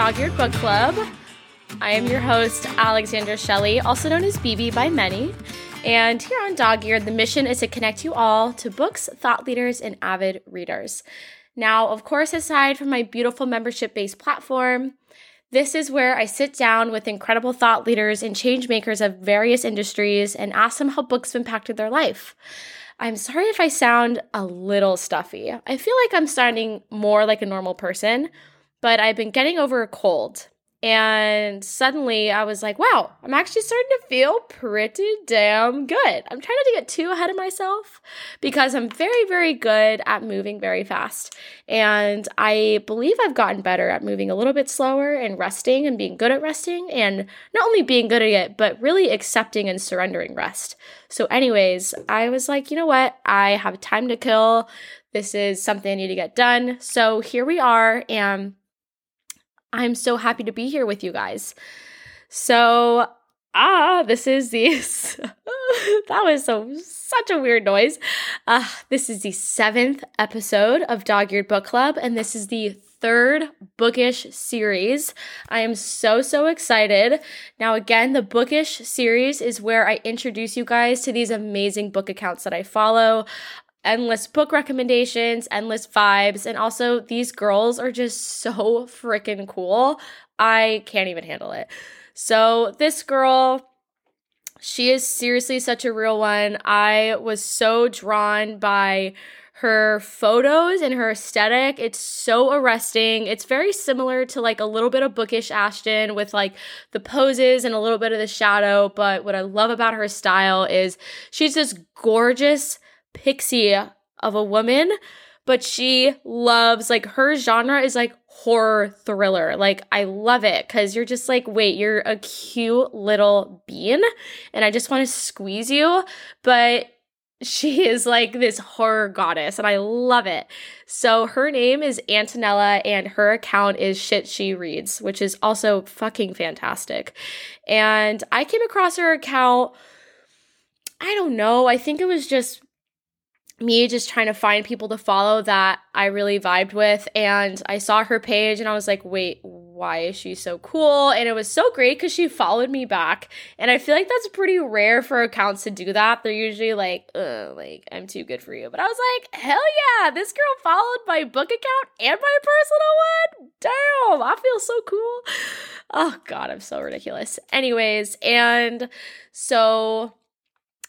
Dog Eared Book Club. I am your host, Alexandra Shelley, also known as BB by many. And here on Dog Eared, the mission is to connect you all to books, thought leaders, and avid readers. Now, of course, aside from my beautiful membership based platform, this is where I sit down with incredible thought leaders and change makers of various industries and ask them how books have impacted their life. I'm sorry if I sound a little stuffy. I feel like I'm sounding more like a normal person, but I've been getting over a cold. And suddenly I was like, wow, I'm actually starting to feel pretty damn good. I'm trying not to get too ahead of myself because I'm very, very good at moving very fast. And I believe I've gotten better at moving a little bit slower and resting and being good at resting and not only being good at it, but really accepting and surrendering rest. So, anyways, I was like, you know what? I have time to kill. This is something I need to get done. So, here we are. And I'm so happy to be here with you guys. So, ah, this is the that was so such a weird noise. Uh, this is the seventh episode of Dog Eared Book Club, and this is the third bookish series. I am so, so excited. Now, again, the bookish series is where I introduce you guys to these amazing book accounts that I follow endless book recommendations, endless vibes, and also these girls are just so freaking cool. I can't even handle it. So, this girl, she is seriously such a real one. I was so drawn by her photos and her aesthetic. It's so arresting. It's very similar to like a little bit of bookish Ashton with like the poses and a little bit of the shadow. But what I love about her style is she's this gorgeous pixie of a woman, but she loves like her genre is like horror thriller. Like I love it cuz you're just like, "Wait, you're a cute little bean and I just want to squeeze you." But she is like this horror goddess and I love it. So her name is Antonella and her account is Shit She Reads, which is also fucking fantastic. And I came across her account I don't know, I think it was just me just trying to find people to follow that I really vibed with. And I saw her page and I was like, wait, why is she so cool? And it was so great because she followed me back. And I feel like that's pretty rare for accounts to do that. They're usually like, like, I'm too good for you. But I was like, hell yeah, this girl followed my book account and my personal one. Damn, I feel so cool. Oh, God, I'm so ridiculous. Anyways, and so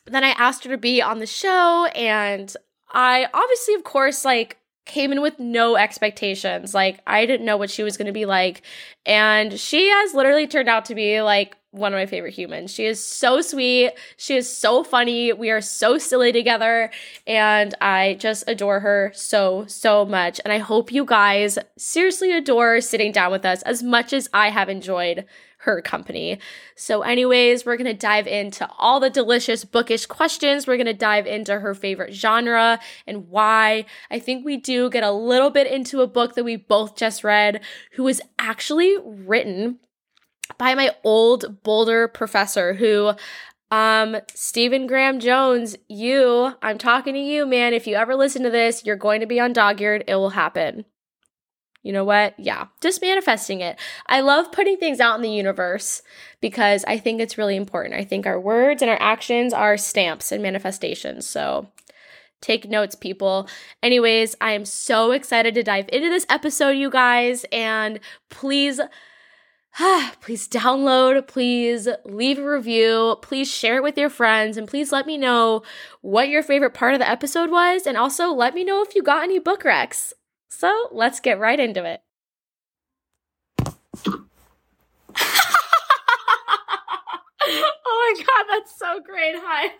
then I asked her to be on the show, and I obviously, of course, like came in with no expectations. Like, I didn't know what she was going to be like. And she has literally turned out to be like one of my favorite humans. She is so sweet. She is so funny. We are so silly together. And I just adore her so, so much. And I hope you guys seriously adore sitting down with us as much as I have enjoyed her company. So, anyways, we're gonna dive into all the delicious bookish questions. We're gonna dive into her favorite genre and why. I think we do get a little bit into a book that we both just read, who was actually written by my old Boulder professor who um, Stephen Graham Jones, you, I'm talking to you, man. If you ever listen to this, you're going to be on dog eared. It will happen you know what? Yeah, just manifesting it. I love putting things out in the universe because I think it's really important. I think our words and our actions are stamps and manifestations. So take notes, people. Anyways, I am so excited to dive into this episode, you guys, and please. please download, please leave a review, please share it with your friends, and please let me know what your favorite part of the episode was. And also let me know if you got any book recs. So let's get right into it. oh my god, that's so great. Hi.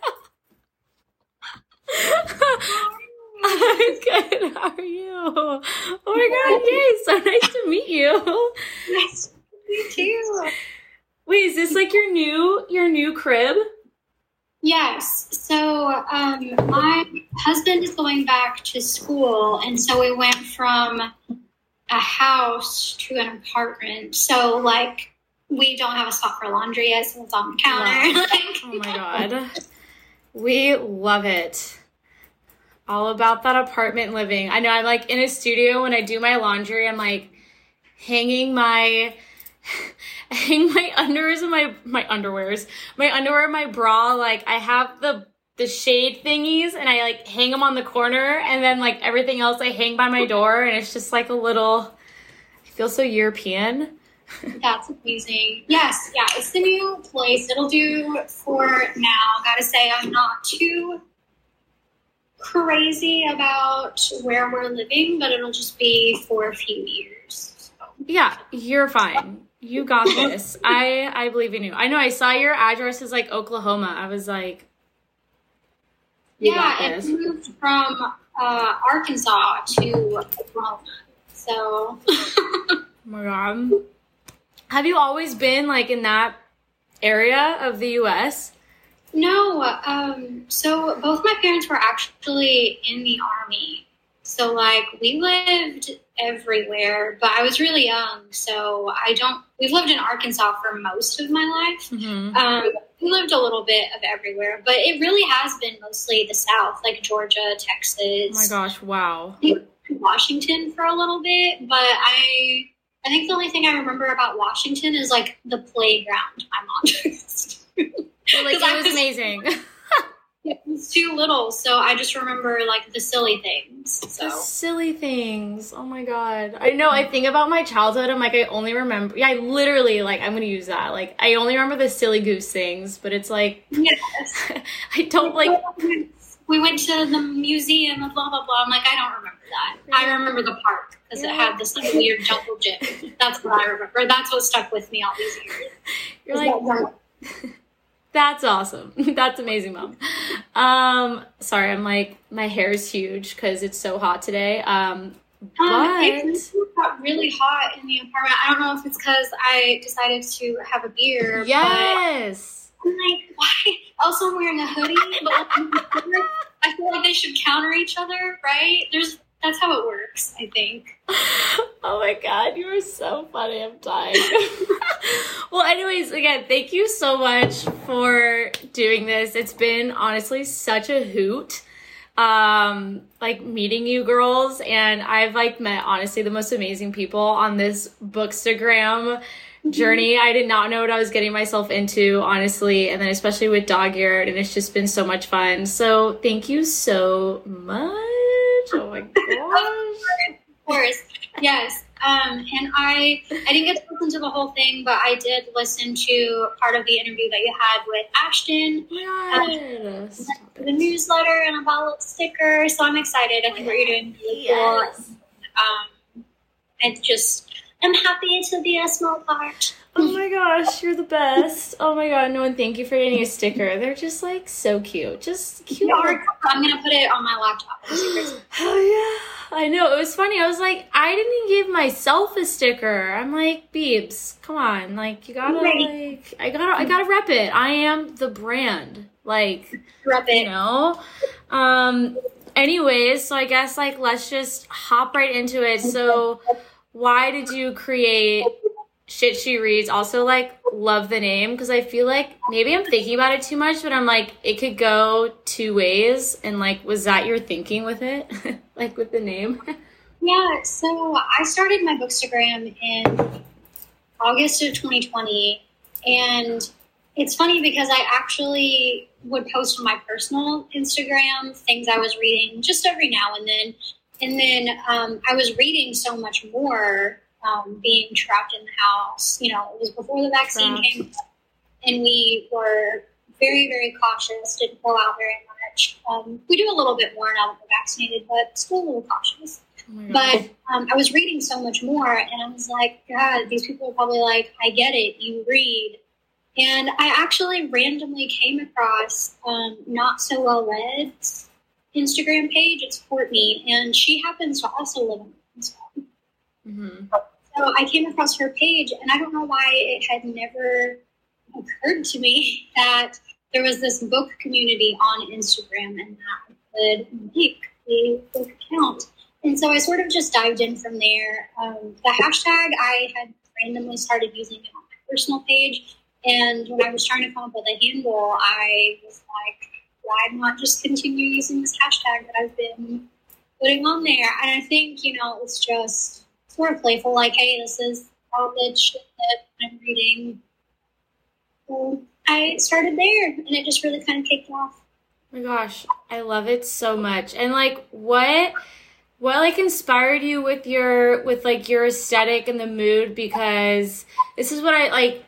I'm good. How are you? Oh my god, yay! So nice to meet you. Nice to meet you. Wait, is this like your new your new crib? Yes. So um, my husband is going back to school, and so we went from a house to an apartment. So like we don't have a spot for laundry yet, so it's on the counter. Wow. oh my god, we love it. All about that apartment living. I know I'm like in a studio when I do my laundry. I'm like hanging my hang my underwears and my my underwears, my underwear, and my bra. Like I have the the shade thingies, and I like hang them on the corner, and then like everything else, I hang by my door, and it's just like a little. I feel so European. That's amazing. Yes, yeah, it's the new place. It'll do for now. Gotta say, I'm not too crazy about where we're living, but it'll just be for a few years. So. Yeah, you're fine. You got this. I I believe in you. I know. I saw your address is like Oklahoma. I was like, yeah, it moved from uh, Arkansas to Oklahoma. So. my god. Have you always been like in that area of the U.S.? No. Um, so both my parents were actually in the army. So like we lived everywhere, but I was really young, so I don't. We've lived in Arkansas for most of my life. Mm-hmm. Um, we lived a little bit of everywhere, but it really has been mostly the South, like Georgia, Texas. Oh my gosh! Wow. Washington for a little bit, but I I think the only thing I remember about Washington is like the playground my mom took like it was amazing. it was too little, so I just remember like the silly things. So. The silly things. Oh my god. I know. I think about my childhood. I'm like, I only remember. Yeah, I literally like. I'm gonna use that. Like, I only remember the silly goose things, but it's like, yes. I don't like. We went to the museum and blah blah blah. I'm like, I don't remember that. I remember the park because yeah. it had this like weird jungle gym. That's what I remember. That's what stuck with me all these years. You're like. That's awesome. That's amazing, mom. Um, sorry, I'm like my hair is huge because it's so hot today. Um, but um, it got really hot in the apartment. I don't know if it's because I decided to have a beer. Yes. I'm like, why? Also, I'm wearing a hoodie, but I feel like they should counter each other, right? There's that's how it works, I think. Oh my god, you are so funny. I'm dying. well, anyways, again, thank you so much for doing this. It's been honestly such a hoot. Um, like meeting you girls, and I've like met honestly the most amazing people on this bookstagram mm-hmm. journey. I did not know what I was getting myself into, honestly, and then especially with dog eared, and it's just been so much fun. So thank you so much. Oh my gosh. of course. Yes. Um, and I I didn't get to listen to the whole thing, but I did listen to part of the interview that you had with Ashton. Yes. Um, the newsletter and a bottle of sticker. So I'm excited. I think what you're doing really yes. cool. Um, and just I'm happy to be a small part. Oh my gosh, you're the best. Oh my god, no one thank you for getting a sticker. They're just like so cute. Just cute. Yeah, I'm gonna put it on my laptop. oh yeah. I know. It was funny. I was like, I didn't even give myself a sticker. I'm like, Beebs, come on. Like you gotta like I gotta I gotta rep it. I am the brand. Like rep it. You know? Um anyways, so I guess like let's just hop right into it. So why did you create shit she reads. Also like love the name because i feel like maybe i'm thinking about it too much but i'm like it could go two ways. And like was that your thinking with it? Like with the name? Yeah so i started my bookstagram in august of 2020 and it's funny because i actually would post on my personal instagram things i was reading just every now and then. And then um, i was reading so much more um, being trapped in the house. You know, it was before the vaccine came, and we were very, very cautious. Didn't go out very much. Um, we do a little bit more now that we're vaccinated, but still a little cautious. Oh but um, I was reading so much more, and I was like, God, these people are probably like, I get it. You read. And I actually randomly came across um, Not So Well Read Instagram page. It's Courtney, and she happens to also live in Arkansas. Mm-hmm. So I came across her page, and I don't know why it had never occurred to me that there was this book community on Instagram and that I could make a book account. And so I sort of just dived in from there. Um, the hashtag I had randomly started using it on my personal page. And when I was trying to come up with a handle, I was like, why not just continue using this hashtag that I've been putting on there? And I think, you know, it's just of playful, like, hey, this is all the shit that I'm reading. So I started there and it just really kind of kicked off. Oh my gosh, I love it so much. And like what what like inspired you with your with like your aesthetic and the mood because this is what I like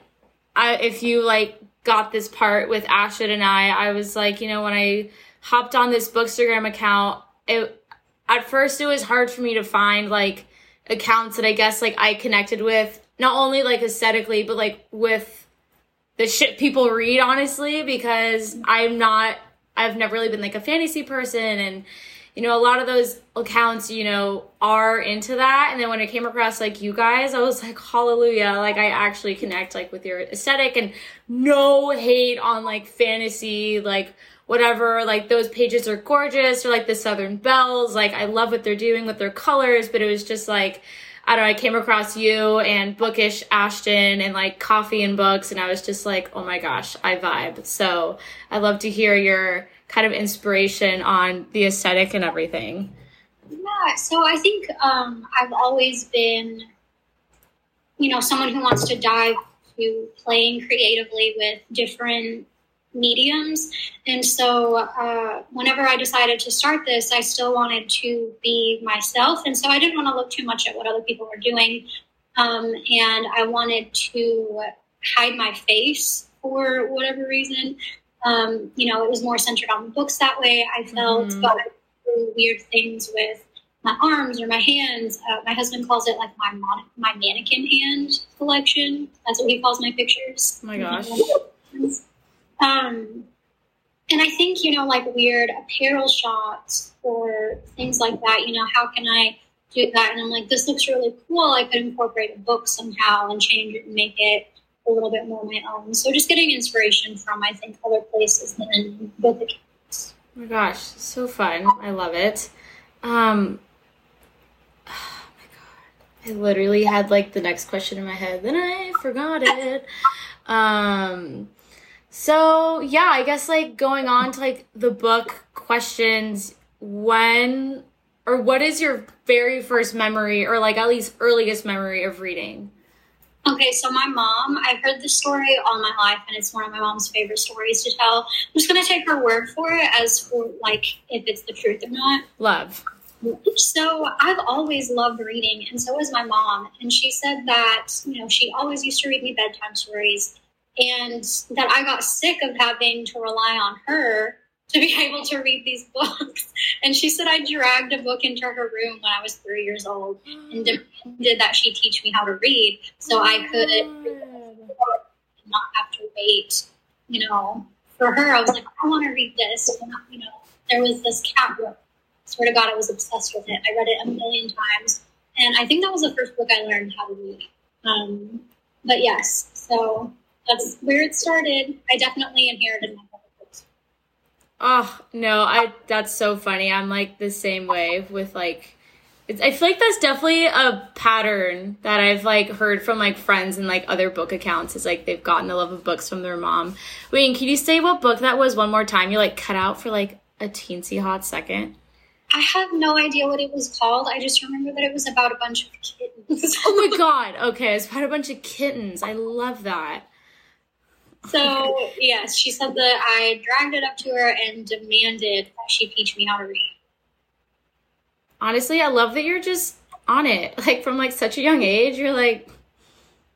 I if you like got this part with Ashton and I, I was like, you know, when I hopped on this bookstagram account, it at first it was hard for me to find like accounts that I guess like I connected with not only like aesthetically but like with the shit people read honestly because I'm not I've never really been like a fantasy person and you know a lot of those accounts you know are into that and then when I came across like you guys I was like hallelujah like I actually connect like with your aesthetic and no hate on like fantasy like whatever like those pages are gorgeous or like the southern bells like I love what they're doing with their colors but it was just like I don't know, I came across you and bookish Ashton and like coffee and books, and I was just like, oh my gosh, I vibe. So I love to hear your kind of inspiration on the aesthetic and everything. Yeah, so I think um, I've always been, you know, someone who wants to dive to playing creatively with different mediums. And so uh, whenever I decided to start this, I still wanted to be myself. And so I didn't want to look too much at what other people were doing. Um, and I wanted to hide my face for whatever reason. Um, you know, it was more centered on the books that way. I felt, mm-hmm. but weird things with my arms or my hands. Uh, my husband calls it like my mon- my mannequin hand collection. That's what he calls my pictures. Oh my gosh. Um, and I think, you know, like weird apparel shots or things like that, you know, how can I do that? And I'm like, this looks really cool. I could incorporate a book somehow and change it and make it a little bit more my own. So just getting inspiration from, I think, other places than book accounts. Oh my gosh, so fun. I love it. Um, oh my God. I literally had like the next question in my head, then I forgot it. Um, so yeah, I guess like going on to like the book questions, when or what is your very first memory or like at least earliest memory of reading? Okay, so my mom, I've heard this story all my life, and it's one of my mom's favorite stories to tell. I'm just gonna take her word for it as for like if it's the truth or not. Love. So I've always loved reading, and so has my mom. And she said that you know she always used to read me bedtime stories, and that I got sick of having to rely on her to be able to read these books. And she said I dragged a book into her room when I was three years old and demanded that she teach me how to read so I could not have to wait, you know. For her, I was like, I want to read this. And, you know, there was this cat book. Swear to God, I was obsessed with it. I read it a million times. And I think that was the first book I learned how to read. Um, but yes, so that's where it started. I definitely inherited my books. Oh no, I that's so funny. I'm like the same way with like I feel like that's definitely a pattern that I've like heard from like friends and like other book accounts is like they've gotten the love of books from their mom. Wait, can you say what book that was one more time? You like cut out for like a teensy hot second. I have no idea what it was called. I just remember that it was about a bunch of kittens. oh my god. Okay, it's about a bunch of kittens. I love that. So yes, she said that I dragged it up to her and demanded that she teach me how to read. Honestly, I love that you're just on it. Like from like such a young age, you're like,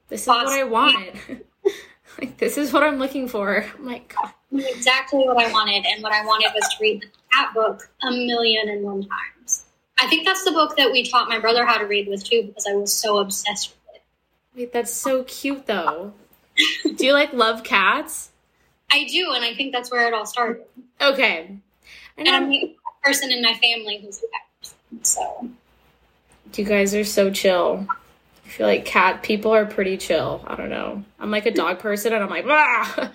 this is what I want. like this is what I'm looking for. I'm like, God. Exactly what I wanted, and what I wanted was to read that book a million and one times. I think that's the book that we taught my brother how to read with too, because I was so obsessed with it. Wait, that's so cute though do you like love cats? I do, and I think that's where it all started. Okay. And I'm the person in my family who's a cat person, so. You guys are so chill. I feel like cat people are pretty chill. I don't know. I'm like a dog person, and I'm like, ah.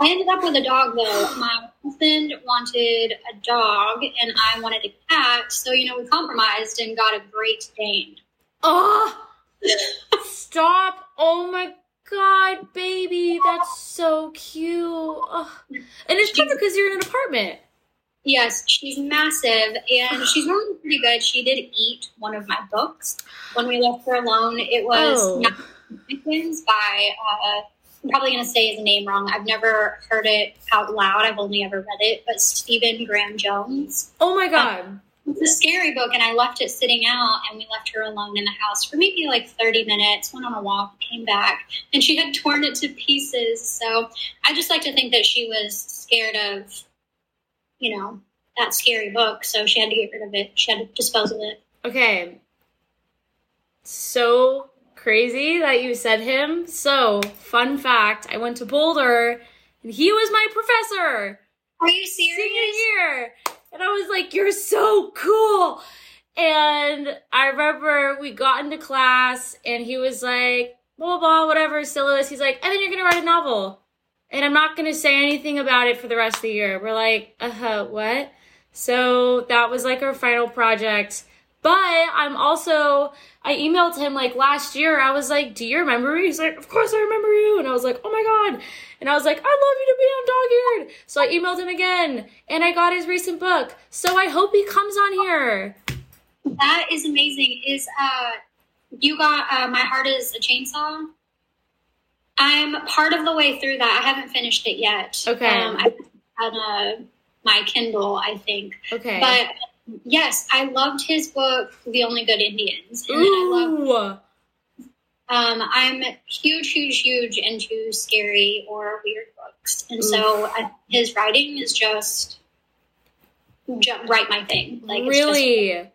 I ended up with a dog though. My husband wanted a dog, and I wanted a cat. So you know, we compromised and got a Great Dane. Oh, stop! Oh my god, baby, that's so cute. And it's perfect because you're in an apartment. Yes, she's massive and she's normally pretty good. She did eat one of my books when we left her alone. It was Oh. Dickens by, uh, I'm probably going to say his name wrong. I've never heard it out loud. I've only ever read it, but Stephen Graham Jones. Oh my god. It's a scary book, and I left it sitting out, and we left her alone in the house for maybe like 30 minutes, went on a walk, came back, and she had torn it to pieces. So I just like to think that she was scared of, you know, that scary book, so she had to get rid of it. She had to dispose of it. Okay. So crazy that you said him. So, fun fact I went to Boulder and he was my professor Are you serious? senior year. And I was like, You're so cool. And I remember we got into class and he was like, blah, blah, blah, whatever, syllabus. He's like, and then you're going to write a novel. And I'm not going to say anything about it for the rest of the year. We're like, uh huh, what? So that was like our final project. But I'm also, I emailed him like last year. I was like, do you remember me? He's like, of course I remember you. And I was like, oh my God. And I was like, I love you to be on Dog Eared. So I emailed him again and I got his recent book. So I hope he comes on here. That is amazing. Is uh, you got uh, my heart is a chainsaw? I'm part of the way through that. I haven't finished it yet. Okay. Um, I had uh, my Kindle, I think. Okay. But yes, I loved his book, The Only Good Indians, and then I love. Ooh. Um, I'm huge, huge, huge into scary or weird books, and so uh, his writing is just, ju- right my thing. Like it's just- really? it.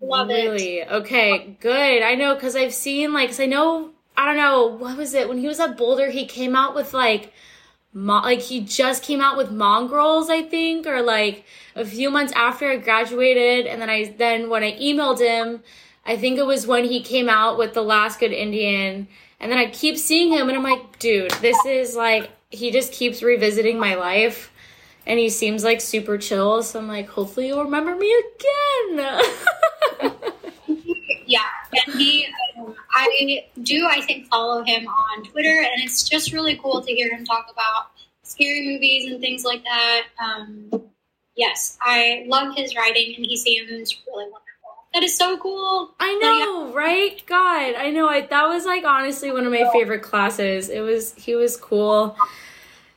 really? Okay, good. I know because I've seen like, cause I know, I don't know, what was it? When he was at Boulder, he came out with like, mo- like he just came out with Mongrels, I think, or like a few months after I graduated. And then I, then when I emailed him, I think it was when he came out with The Last Good Indian. And then I keep seeing him and I'm like, dude, this is like, he just keeps revisiting my life. And he seems like super chill. So I'm like, hopefully you'll remember me again. Yeah, and he, um, I do, I think, follow him on Twitter, and it's just really cool to hear him talk about scary movies and things like that. Um, yes, I love his writing, and he seems really wonderful. That is so cool. I know, right? God, I know. I that was like honestly one of my favorite classes. It was he was cool.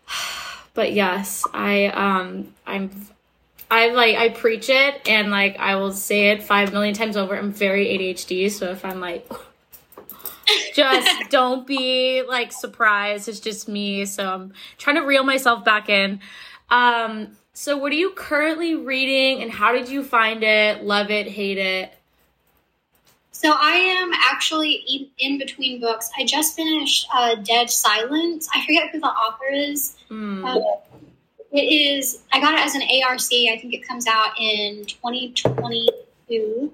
But yes, I um I'm I like I preach it and like I will say it 5 million times over. I'm very ADHD, so if I'm like just don't be like surprised. It's just me, so I'm trying to reel myself back in. Um so what are you currently reading and how did you find it? Love it, hate it? So I am actually in, in between books. I just finished uh, Dead Silence. I forget who the author is. Uh, it is. I got it as an ARC. I think it comes out in 2022.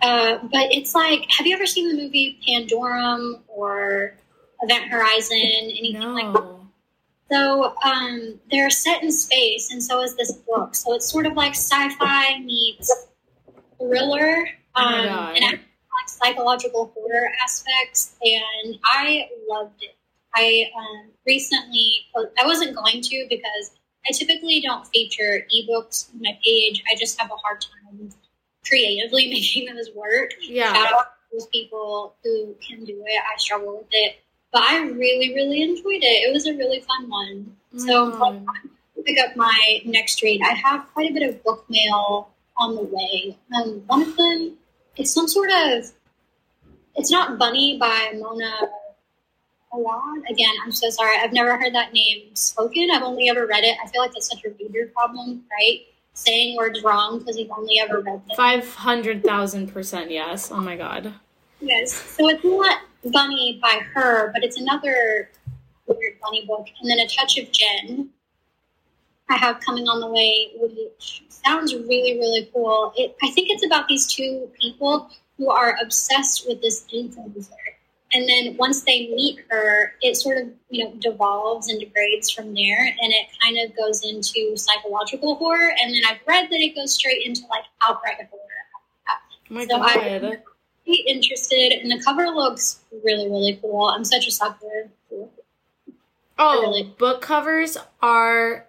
Uh, but it's like, have you ever seen the movie Pandorum or Event Horizon? Anything like that? So um, they're set in space, and so is this book. So it's sort of like sci-fi meets thriller, Oh um, God. and like psychological horror aspects. And I loved it. I um, recently, I wasn't going to because I typically don't feature ebooks on my page. I just have a hard time creatively making those work. Yeah. Shout out to those people who can do it. I struggle with it. But I really, really enjoyed it. It was a really fun one. So Oh my God. pick up my next read, I have quite a bit of book mail on the way. Um, one of them, it's some sort of, it's not Bunny by Mona Awad. Again, I'm so sorry. I've never heard that name spoken. I've only ever read it. I feel like that's such a reader problem, right? Saying words wrong because you've only ever read them. Five hundred thousand percent yes. Oh my god. Yes. So it's not Bunny by her, but it's another weird Bunny book. And then A Touch of Jen I have coming on the way, which sounds really, really cool. It, I think it's about these two people who are obsessed with this influencer. And then once they meet her, it sort of, you know, devolves and degrades from there. And it kind of goes into psychological horror. And then I've read that it goes straight into like outright horror. Oh my So god. Be interested, and the cover looks really, really cool. I'm such a sucker. Oh, really- book covers are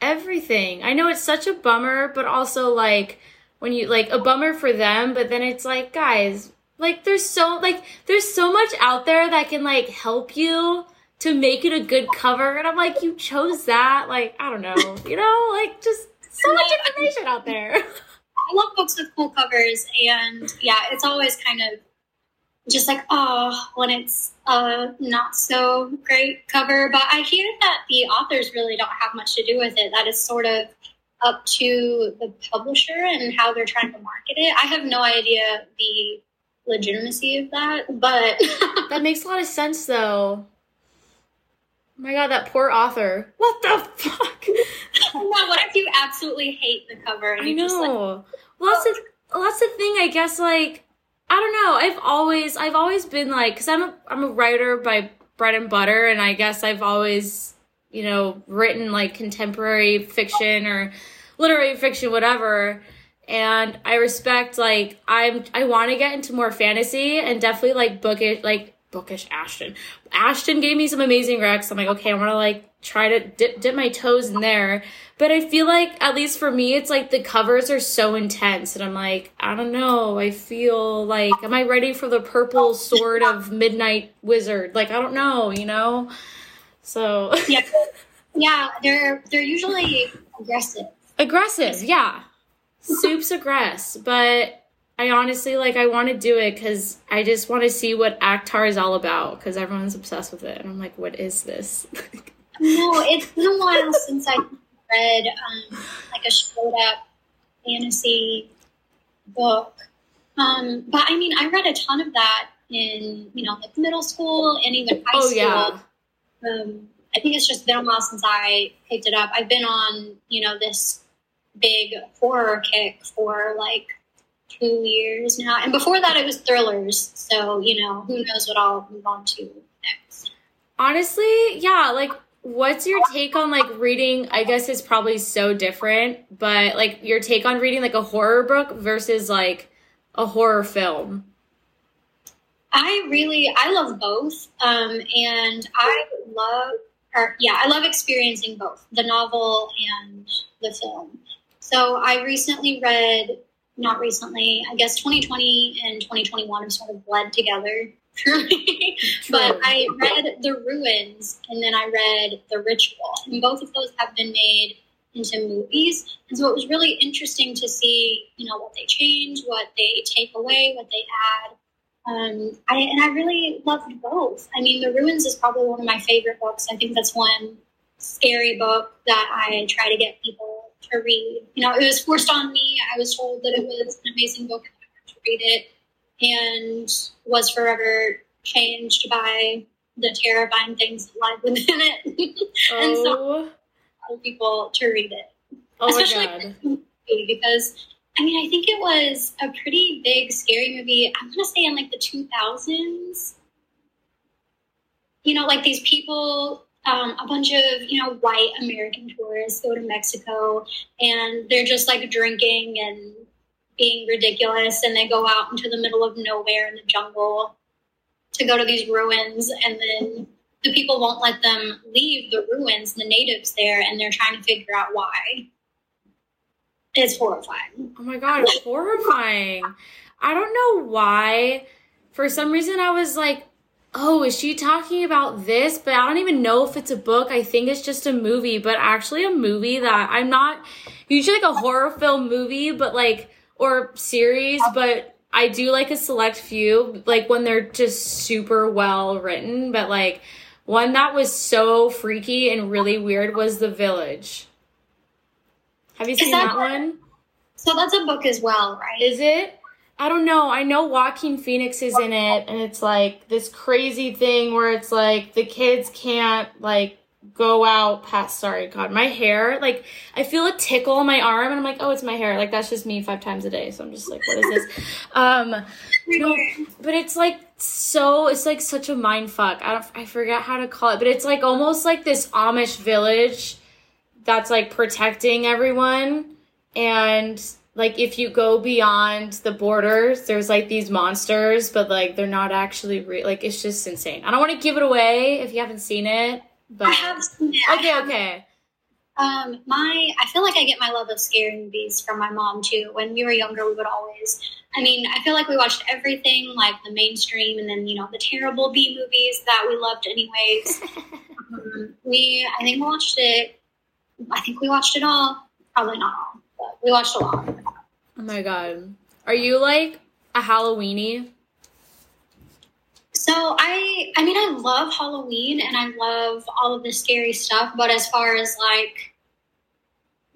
everything. I know it's such a bummer, but also like when you like a bummer for them, but then it's like, guys, like there's so like there's so much out there that can like help you to make it a good cover and I'm like you chose that like I don't know you know like just so much information out there. I love books with cool covers and yeah it's always kind of just like oh when it's a not so great cover but I hear that the authors really don't have much to do with it. That is sort of up to the publisher and how they're trying to market it. I have no idea the legitimacy of that, but that makes a lot of sense though. Oh my god, that poor author. What the fuck? no, what if you absolutely hate the cover? And I know. Just like, well, that's the, well, that's the thing. I guess like I don't know. I've always I've always been like because I'm a I'm a writer by bread and butter, and I guess I've always you know written like contemporary fiction or literary fiction, whatever and I respect like I'm I want to get into more fantasy and definitely like bookish like bookish Ashton. Ashton gave me some amazing recs. I'm like, okay, I want to like try to dip, dip my toes in there. But I feel like at least for me, it's like the covers are so intense, and I'm like, I don't know. I feel like, am I ready for the purple sword of Midnight Wizard? Like, I don't know, you know. So yeah, yeah, they're they're usually aggressive. Aggressive, yeah soup's a grass, but I honestly like I want to do it because I just want to see what ACOTAR is all about because everyone's obsessed with it, and I'm like, what is this? no, it's been a while since I read um, like a straight up fantasy book. Um, but I mean, I read a ton of that in you know like middle school and even high oh, school. Yeah. Um, I think it's just been a while since I picked it up. I've been on you know this big horror kick for like two years now. And before that, it was thrillers. So, you know, who knows what I'll move on to next. Honestly, yeah, like, what's your take on like reading? I guess it's probably so different, but like your take on reading like a horror book versus like a horror film? I really, I love both. Um, and I love, or yeah, I love experiencing both the novel and the film. So I recently read, not recently, I guess 2020 and 2021 have sort of bled together for me. but I read The Ruins and then I read The Ritual. And both of those have been made into movies. And so it was really interesting to see, you know, what they change, what they take away, what they add. Um, I, and I really loved both. I mean, The Ruins is probably one of my favorite books. I think that's one scary book that I try to get people to read. You know, it was forced on me. I was told that it was an amazing book and I to read it, and was forever changed by the terrifying things that lie within it. Oh. and so, oh. people to read it, oh especially because I mean, I think it was a pretty big, scary movie. I'm going to say in like the 2000s. You know, like these people um, a bunch of you know white American tourists go to Mexico and they're just like drinking and being ridiculous, and they go out into the middle of nowhere in the jungle to go to these ruins, and then the people won't let them leave the ruins, the natives there, and they're trying to figure out why. It's horrifying. Oh my god, it's horrifying. I don't know why. For some reason, I was like, oh, is she talking about this? But I don't even know if it's a book. I think it's just a movie, but actually a movie that I'm not usually like a horror film movie, but like, or series, uh, but I do like a select few, like when they're just super well written. But like, one that was so freaky and really weird was The Village. Have you seen that, that one? So that's a book as well, right? Is it? I don't know. I know Joaquin Phoenix is in it, and it's like this crazy thing where it's like the kids can't like go out past. Sorry, God, my hair. Like I feel a tickle on my arm, and I'm like, oh, it's my hair. Like that's just me five times a day. So I'm just like, what is this? um, no, but it's like so. It's like such a mind fuck. I don't. I forget how to call it, but it's like almost like this Amish village that's like protecting everyone and like if you go beyond the borders there's like these monsters but like they're not actually real like it's just insane i don't want to give it away if you haven't seen it but I have seen it. okay okay Um, my I feel like I get my love of scary movies from my mom too. When we were younger, we would always. I mean, I feel like we watched everything, like the mainstream, and then you know the terrible B movies that we loved anyways. um, we I think we watched it. I think we watched it all. Probably not all, we watched a lot. Oh my god, are you like a Halloweeny? So I I mean I love Halloween and I love all of the scary stuff, but as far as like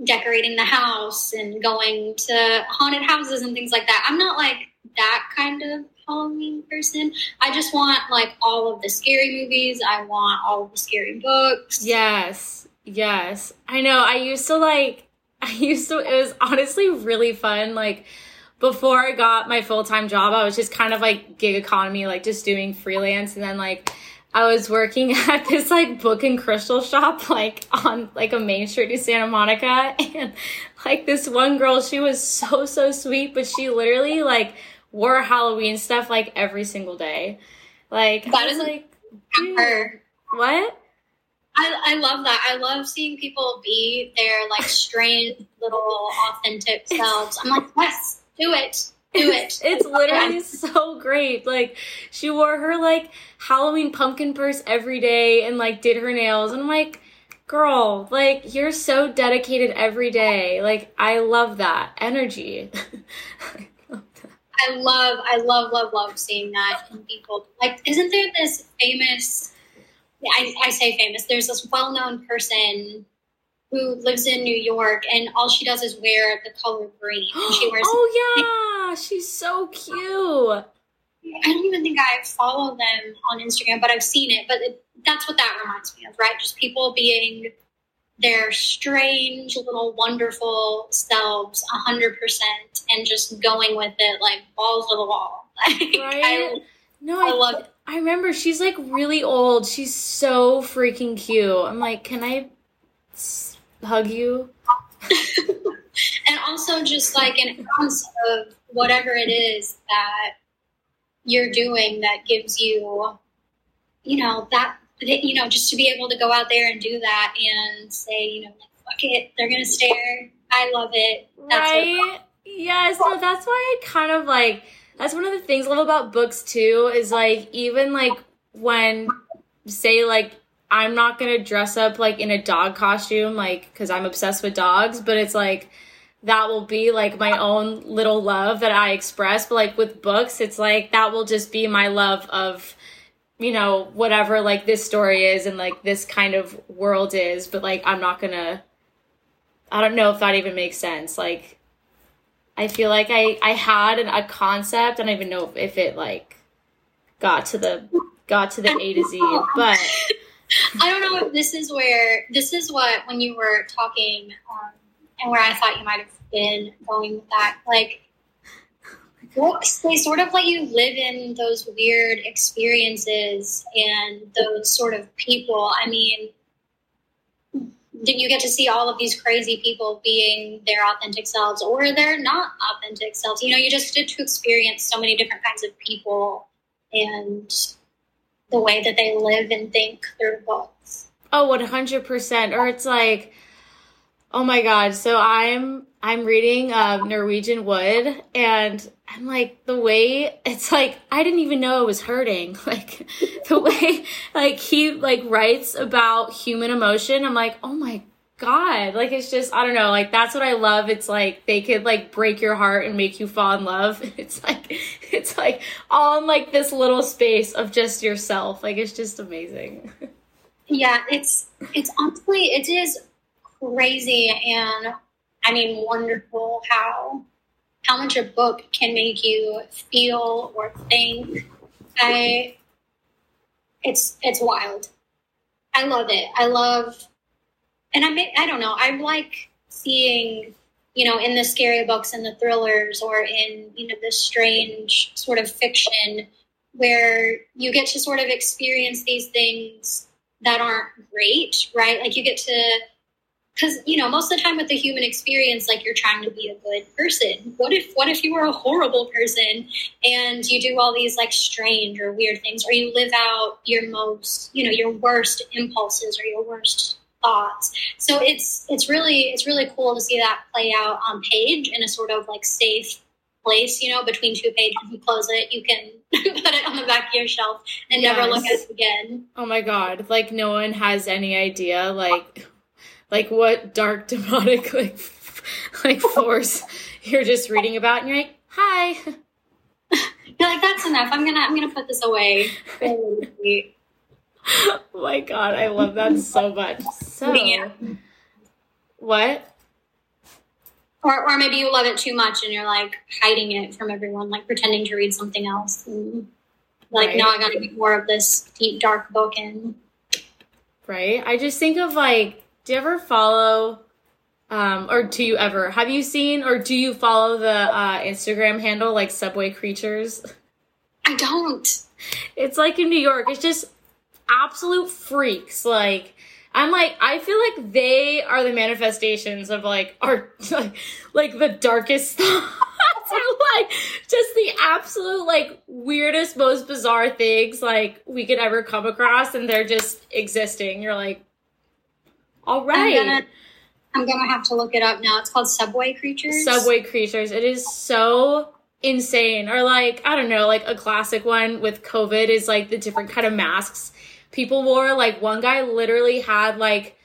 decorating the house and going to haunted houses and things like that, I'm not like that kind of Halloween person. I just want like all of the scary movies. I want all of the scary books. Yes. Yes. I know. I used to like I used to it was honestly really fun like before I got my full time job, I was just kind of like gig economy, like just doing freelance. And then like I was working at this like book and crystal shop, like on like a main street in Santa Monica. And like this one girl, she was so, so sweet, but she literally like wore Halloween stuff like every single day. Like, that is like, her. What? I, I love that. I love seeing people be their like strange little authentic selves. I'm like, yes, do it. Do it. it's literally so great. Like she wore her like Halloween pumpkin purse every day and like did her nails. And I'm like, girl, like you're so dedicated every day. Like I love that energy. I love, I love, love, love seeing that in people. Like, isn't there this famous? I, I say famous. There's this well-known person who lives in New York, and all she does is wear the color green. And she wears. oh yeah, she's so cute. I don't even think I follow them on Instagram, but I've seen it. But it, that's what that reminds me of, right? Just people being their strange, little, wonderful selves, a hundred percent, and just going with it like balls to the wall. right? I, no, I, I love it. I remember she's like really old. She's so freaking cute. I'm like, can I hug you. and also just like an ounce of whatever it is that you're doing that gives you, you know, that, you know, just to be able to go out there and do that and say, you know, like, fuck it, they're going to stare. I love it. That's right? Yes. So that's why I kind of like, that's one of the things I love about books too, is like, even like when, say, like, I'm not gonna dress up like in a dog costume, like because I'm obsessed with dogs. But it's like that will be like my own little love that I express. But like with books, it's like that will just be my love of you know whatever like this story is and like this kind of world is. But like I'm not gonna. I don't know if that even makes sense. Like I feel like I I had an, a concept. I don't even know if, it like got to the got to the A to Z, but. I don't know if this is where this is what when you were talking um, and where I thought you might have been going with that. Like books, they sort of let you live in those weird experiences and those sort of people. I mean, you get to see all of these crazy people being their authentic selves or they're not authentic selves? You know, you just get to experience so many different kinds of people and the way that they live and think through books. Oh, 100%. Or it's like, oh my God. So I'm, I'm reading um, Norwegian Wood and I'm like, the way it's like, I didn't even know it was hurting. Like the way like he like writes about human emotion. I'm like, oh my god like it's just i don't know like that's what i love it's like they could like break your heart and make you fall in love it's like it's like all in like this little space of just yourself like it's just amazing yeah it's it's honestly it is crazy and i mean wonderful how how much a book can make you feel or think i it's it's wild i love it i love and I may, I don't know. I like seeing, you know, in the scary books and the thrillers or in, you know, the strange sort of fiction where you get to sort of experience these things that aren't great, right? Like you get to because you know most of the time with the human experience like you're trying to be a good person what if what if you were a horrible person and you do all these like strange or weird things or you live out your most you know your worst impulses or your worst thoughts. So it's it's really it's really cool to see that play out on page in a sort of like safe place, you know, between two pages. You close it, you can put it on the back of your shelf and yes. never look at it again. Oh my god! Like no one has any idea, like like what dark demonic like like force you're just reading about, and you're like, hi. You're like, that's enough. I'm gonna I'm gonna put this away. oh my god, I love that so much. So, what? Or, or maybe you love it too much and you're like hiding it from everyone, like pretending to read something else. And, like, right. now I gotta get more of this deep, dark book in. Right? I just think of like, do you ever follow, um, or do you ever, have you seen or do you follow the uh, Instagram handle like Subway Creatures? I don't. It's like in New York. It's just absolute freaks. Like, I'm like, I feel like they are the manifestations of like our, like, like the darkest thoughts or like just the absolute like weirdest, most bizarre things like we could ever come across and they're just existing. You're like, all right. I'm gonna, I'm gonna have to look it up now. It's called Subway Creatures. Subway Creatures. It is so insane. Or like, I don't know, like a classic one with COVID is like the different kind of masks people wore. Like one guy literally had like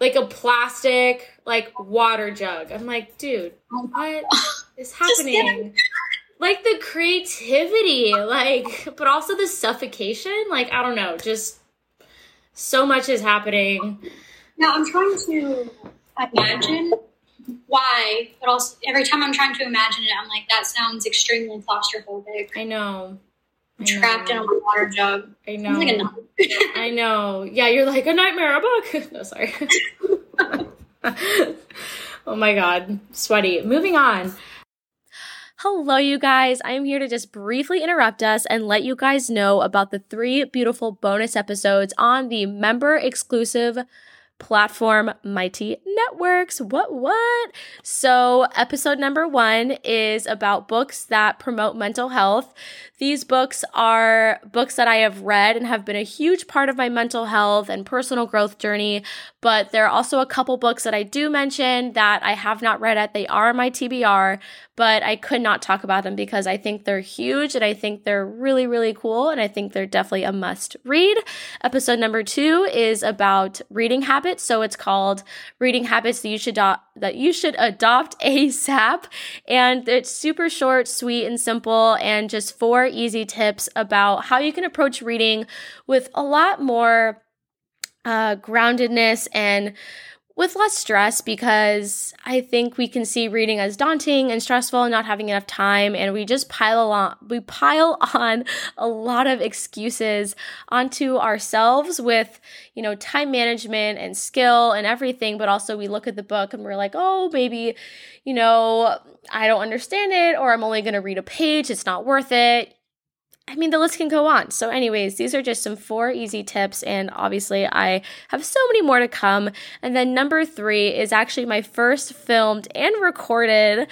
like a plastic like water jug. I'm like, dude, what is happening? like the creativity, like but also the suffocation. Like I don't know, just so much is happening. Now I'm trying to imagine why, but also every time I'm trying to imagine it, I'm like, that sounds extremely claustrophobic. I know trapped in a water jug. I know. Like I know. Yeah, you're like a nightmare, a book. No, sorry. oh my god, sweaty. Moving on. Hello, you guys. I am here to just briefly interrupt us and let you guys know about the three beautiful bonus episodes on the member exclusive platform Mighty Networks. What, what? So, episode number one is about books that promote mental health. These books are books that I have read and have been a huge part of my mental health and personal growth journey. But there are also a couple books that I do mention that I have not read yet. They are my TBR, but I could not talk about them because I think they're huge and I think they're really, really cool. And I think they're definitely a must read. Episode number two is about reading habits. So it's called Reading Habits That You Should, Do- that you should Adopt ASAP. And it's super short, sweet, and simple, and just four easy tips about how you can approach reading with a lot more uh, groundedness and with less stress because I think we can see reading as daunting and stressful and not having enough time. And we just pile on we pile on a lot of excuses onto ourselves with, you know, time management and skill and everything, but also we look at the book and we're like, "Oh, maybe, you know, I don't understand it or I'm only going to read a page, it's not worth it." I mean, the list can go on. So, anyways, these are just some four easy tips, and obviously, I have so many more to come. And then, number three is actually my first filmed and recorded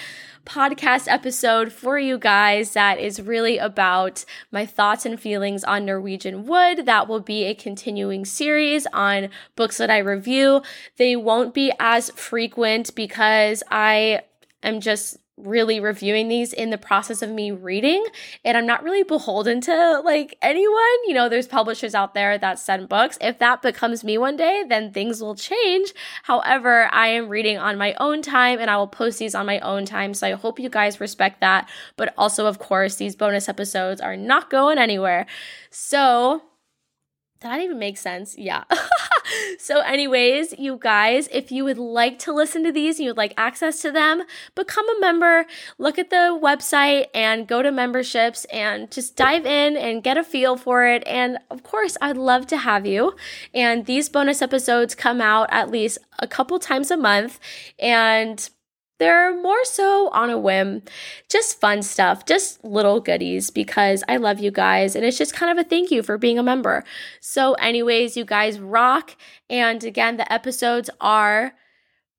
podcast episode for you guys that is really about my thoughts and feelings on Norwegian Wood. That will be a continuing series on books that I review. They won't be as frequent because I am just really reviewing these in the process of me reading and I'm not really beholden to like anyone. You know, there's publishers out there that send books. If that becomes me one day, then things will change. However, I am reading on my own time and I will post these on my own time. So I hope you guys respect that. But also, of course, these bonus episodes are not going anywhere. So did that even make sense? Yeah. so, anyways, you guys, if you would like to listen to these and you would like access to them, become a member. Look at the website and go to memberships and just dive in and get a feel for it. And of course, I'd love to have you. And these bonus episodes come out at least a couple times a month. And they're more so on a whim, just fun stuff, just little goodies because I love you guys and it's just kind of a thank you for being a member. So, anyways, you guys rock. And again, the episodes are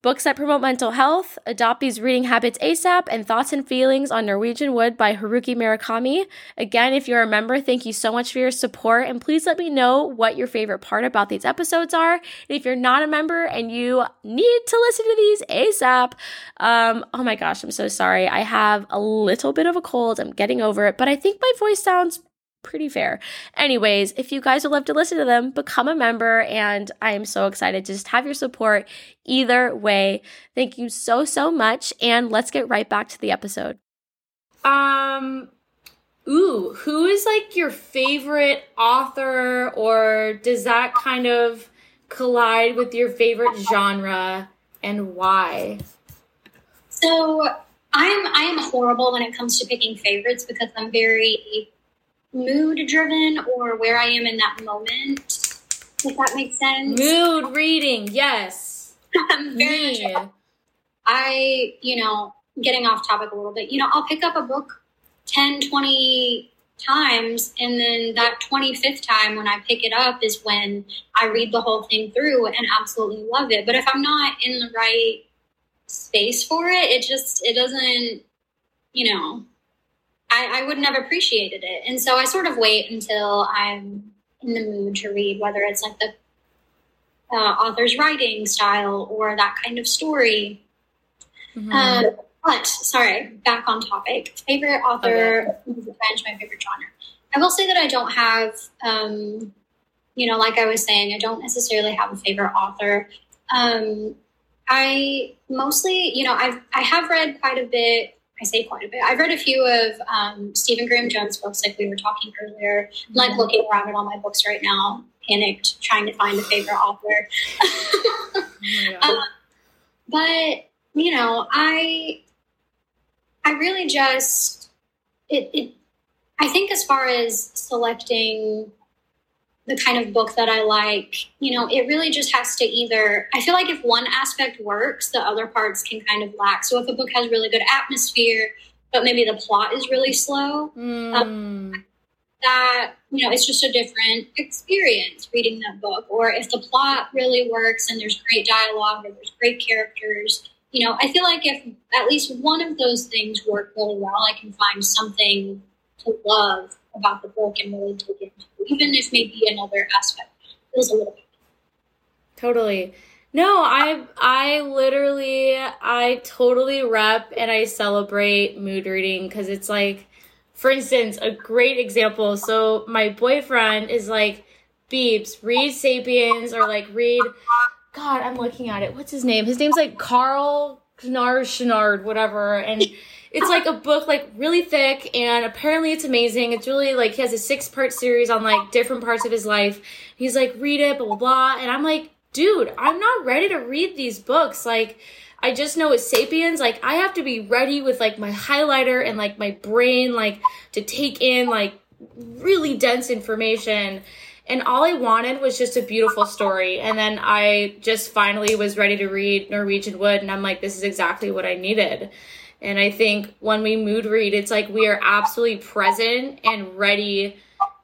Books that promote mental health, Adopt These Reading Habits ASAP, and Thoughts and Feelings on Norwegian Wood by Haruki Murakami. Again, if you're a member, thank you so much for your support, and please let me know what your favorite part about these episodes are. And if you're not a member and you need to listen to these ASAP, um, oh my gosh, I'm so sorry. I have a little bit of a cold. I'm getting over it, but I think my voice sounds pretty fair. Anyways, if you guys would love to listen to them, become a member. And I am so excited to just have your support either way. Thank you so, so much. And let's get right back to the episode. Um, ooh, who is like your favorite author, or does that kind of collide with your favorite genre and why? So I'm I am horrible when it comes to picking favorites because I'm very mood driven or where I am in that moment. If that makes sense. Mood reading, yes. Very. I, you know, getting off topic a little bit, you know, I'll pick up a book 10, 20 times and then that 25th time when I pick it up is when I read the whole thing through and absolutely love it. But if I'm not in the right space for it, it just it doesn't, you know, I, I wouldn't have appreciated it. And so I sort of wait until I'm in the mood to read, whether it's like the uh, author's writing style or that kind of story. Mm-hmm. Um, but sorry, back on topic. Favorite author, okay. French, my favorite genre. I will say that I don't have, um, you know, like I was saying, I don't necessarily have a favorite author. Um, I mostly, you know, I've I have read quite a bit I say quite a bit. I've read a few of um, Stephen Graham Jones books, like we were talking earlier. I'm like looking around at all my books right now, panicked, trying to find a favorite author. oh uh, but you know, I I really just it, it I think as far as selecting the kind of book that I like, you know, it really just has to either, I feel like if one aspect works, the other parts can kind of lack. So if a book has really good atmosphere, but maybe the plot is really slow, mm. um, that, you know, it's just a different experience reading that book. Or if the plot really works and there's great dialogue and there's great characters, you know, I feel like if at least one of those things work really well, I can find something to love about the book and really dig into, even if maybe another aspect feels a little bit. Totally. No, I I literally I totally rep and I celebrate mood reading because it's like, for instance, a great example. So my boyfriend is like, Beeps, read Sapiens or like read. God, I'm looking at it. What's his name? His name's like Carl Chenard, Chenard, whatever, and. It's like a book, like really thick, and apparently it's amazing. It's really like he has a six part series on like different parts of his life. He's like, read it, blah, blah, blah. And I'm like, dude, I'm not ready to read these books. Like, I just know with Sapiens, like, I have to be ready with like my highlighter and like my brain, like, to take in like really dense information. And all I wanted was just a beautiful story. And then I just finally was ready to read Norwegian Wood, and I'm like, this is exactly what I needed. And I think when we mood read, it's like we are absolutely present and ready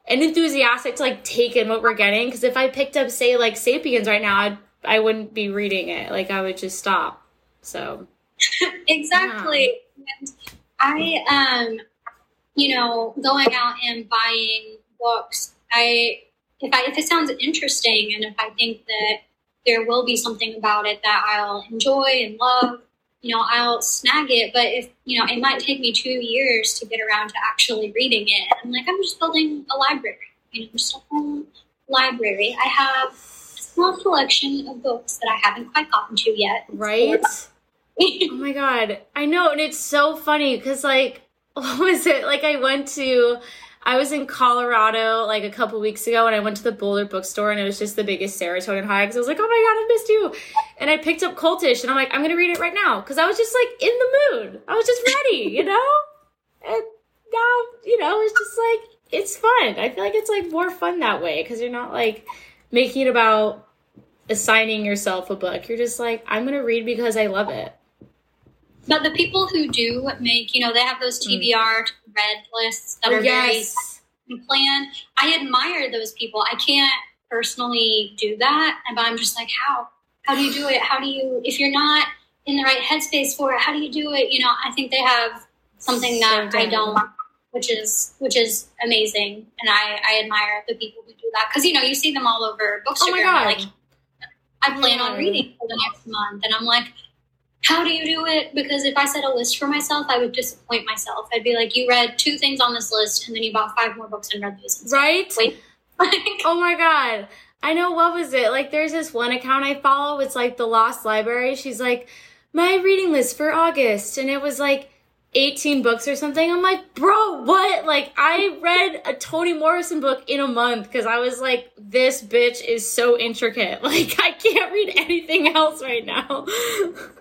and enthusiastic to like take in what we're getting. Because if I picked up, say, like Sapiens right now, I'd, I wouldn't be reading it. Like I would just stop. So exactly. Yeah. I, um, you know, going out and buying books, I if I if it sounds interesting and if I think that there will be something about it that I'll enjoy and love, you know, I'll snag it. But if, you know, it might take me two years to get around to actually reading it. I'm like, I'm just building a library, you know, just a home library. I have a small collection of books that I haven't quite gotten to yet. Right? oh my God. I know. And it's so funny because, like, what was it? Like, I went to I was in Colorado like a couple weeks ago and I went to the Boulder bookstore and it was just the biggest serotonin high because I was like, oh my god, I missed you. And I picked up Cultish and I'm like, I'm gonna read it right now because I was just like in the mood. I was just ready, you know? And now, you know, it's just like, it's fun. I feel like it's like more fun that way because you're not like making it about assigning yourself a book. You're just like, I'm gonna read because I love it. But the people who do make, you know, they have those TBR mm. read lists that are yes. very planned. I admire those people. I can't personally do that, but I'm just like, how? How do you do it? How do you, if you're not in the right headspace for it, how do you do it? You know, I think they have something that so I don't, which is which is amazing, and I I admire the people who do that because you know you see them all over Bookstagram. Oh my god! Like, I plan on reading for the next month, and I'm like, how do you do it? Because if I set a list for myself, I would disappoint myself. I'd be like, you read two things on this list, and then you bought five more books and read those. Instead. Right? Wait. oh my god. I know what was it? Like there's this one account I follow, it's like the Lost Library. She's like, my reading list for August. And it was like 18 books or something. I'm like, bro, what? Like, I read a Toni Morrison book in a month because I was like, this bitch is so intricate. Like, I can't read anything else right now.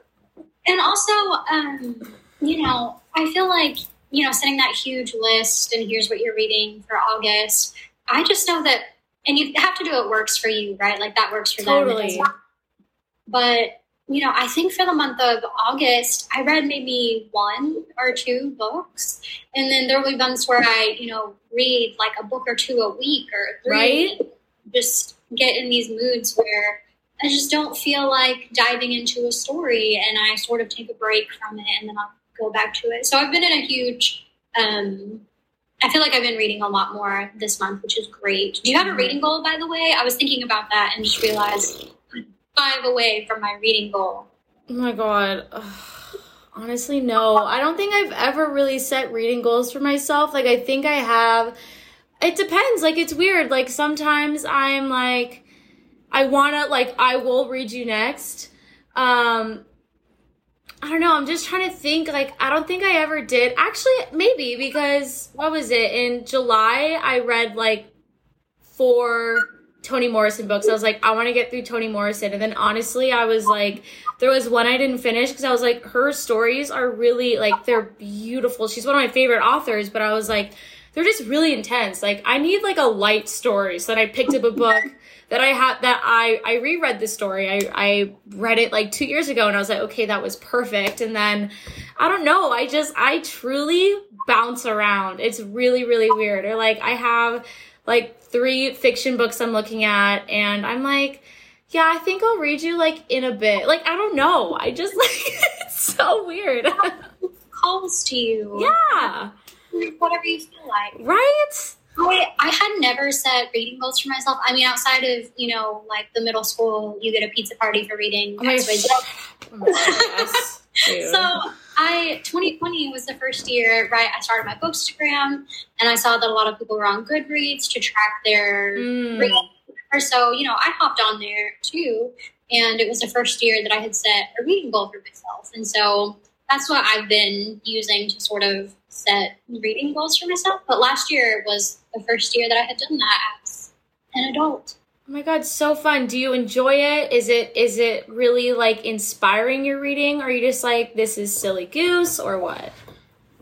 and also, um, you know, I feel like, you know, setting that huge list and here's what you're reading for August. I just know that, and you have to do what works for you, right? Like, that works for totally. them. But you know, I think for the month of August, I read maybe one or two books. And then there will be months where I, you know, read like a book or two a week or three. Right? Just get in these moods where I just don't feel like diving into a story and I sort of take a break from it and then I'll go back to it. So I've been in a huge, um, I feel like I've been reading a lot more this month, which is great. Do you have a reading goal, by the way? I was thinking about that and just realized five away from my reading goal. Oh my god. Ugh. Honestly, no. I don't think I've ever really set reading goals for myself. Like, I think I have. It depends. Like, it's weird. Like, sometimes I'm like, I wanna, like, I will read you next. Um, I don't know. I'm just trying to think. Like, I don't think I ever did. Actually, maybe because what was it? In July, I read like four Toni Morrison books. I was like, I want to get through Toni Morrison. And then honestly, I was like, there was one I didn't finish because I was like, her stories are really like, they're beautiful. She's one of my favorite authors, but I was like, they're just really intense. Like, I need like a light story. So then I picked up a book that I had that I, I reread the story. I, I read it like two years ago and I was like, okay, that was perfect. And then I don't know. I just, I truly bounce around. It's really, really weird. Or like, I have like three fiction books I'm looking at, and I'm like, yeah, I think I'll read you like in a bit. Like, I don't know. I just like, it's so weird. calls to you. Yeah. Whatever you feel like. Right? I, I had never set reading goals for myself. I mean, outside of, you know, like the middle school, you get a pizza party for reading. Oh oh so I 2020 was the first year, right? I started my Bookstagram, and I saw that a lot of people were on Goodreads to track their mm. reading. So you know, I hopped on there too, and it was the first year that I had set a reading goal for myself, and so that's what I've been using to sort of set reading goals for myself. But last year was the first year that I had done that as an adult. Oh my god, so fun. Do you enjoy it? Is it is it really like inspiring your reading? Or are you just like this is silly goose or what?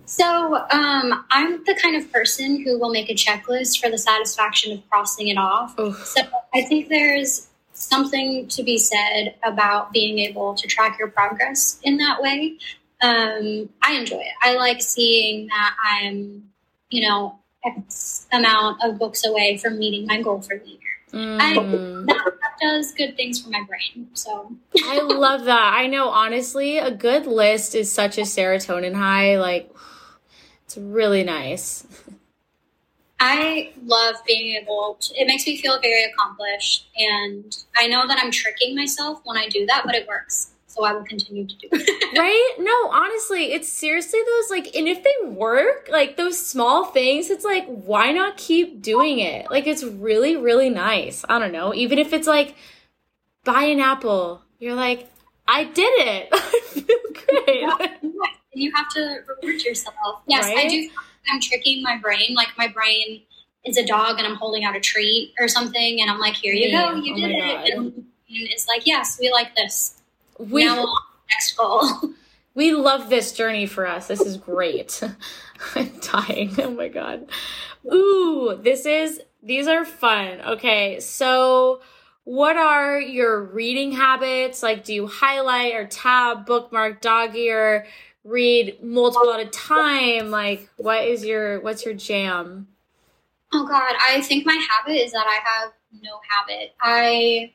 So, um, I'm the kind of person who will make a checklist for the satisfaction of crossing it off. Oof. So, I think there's something to be said about being able to track your progress in that way. Um, I enjoy it. I like seeing that I'm, you know, X amount of books away from meeting my goal for the year. Mm. I, that, that does good things for my brain. So I love that. I know, honestly, a good list is such a serotonin high. Like, it's really nice. I love being able to, it makes me feel very accomplished. And I know that I'm tricking myself when I do that, but it works so I will continue to do it. right? No, honestly, it's seriously those like, and if they work, like those small things, it's like, why not keep doing it? Like, it's really, really nice. I don't know. Even if it's like, buy an apple, you're like, I did it. I feel great. Yeah, you have to reward yourself. Yes, right? I do. I'm tricking my brain. Like, my brain is a dog and I'm holding out a treat or something, and I'm like, here you yeah. go, you oh did it. And, and it's like, yes, we like this we, now next goal. We love this journey for us. This is great. I'm dying. Oh my god. Ooh, this is these are fun. Okay, so what are your reading habits? Like, do you highlight or tab, bookmark, dog ear, read multiple at a time? Like, what is your what's your jam? Oh God, I think my habit is that I have no habit. I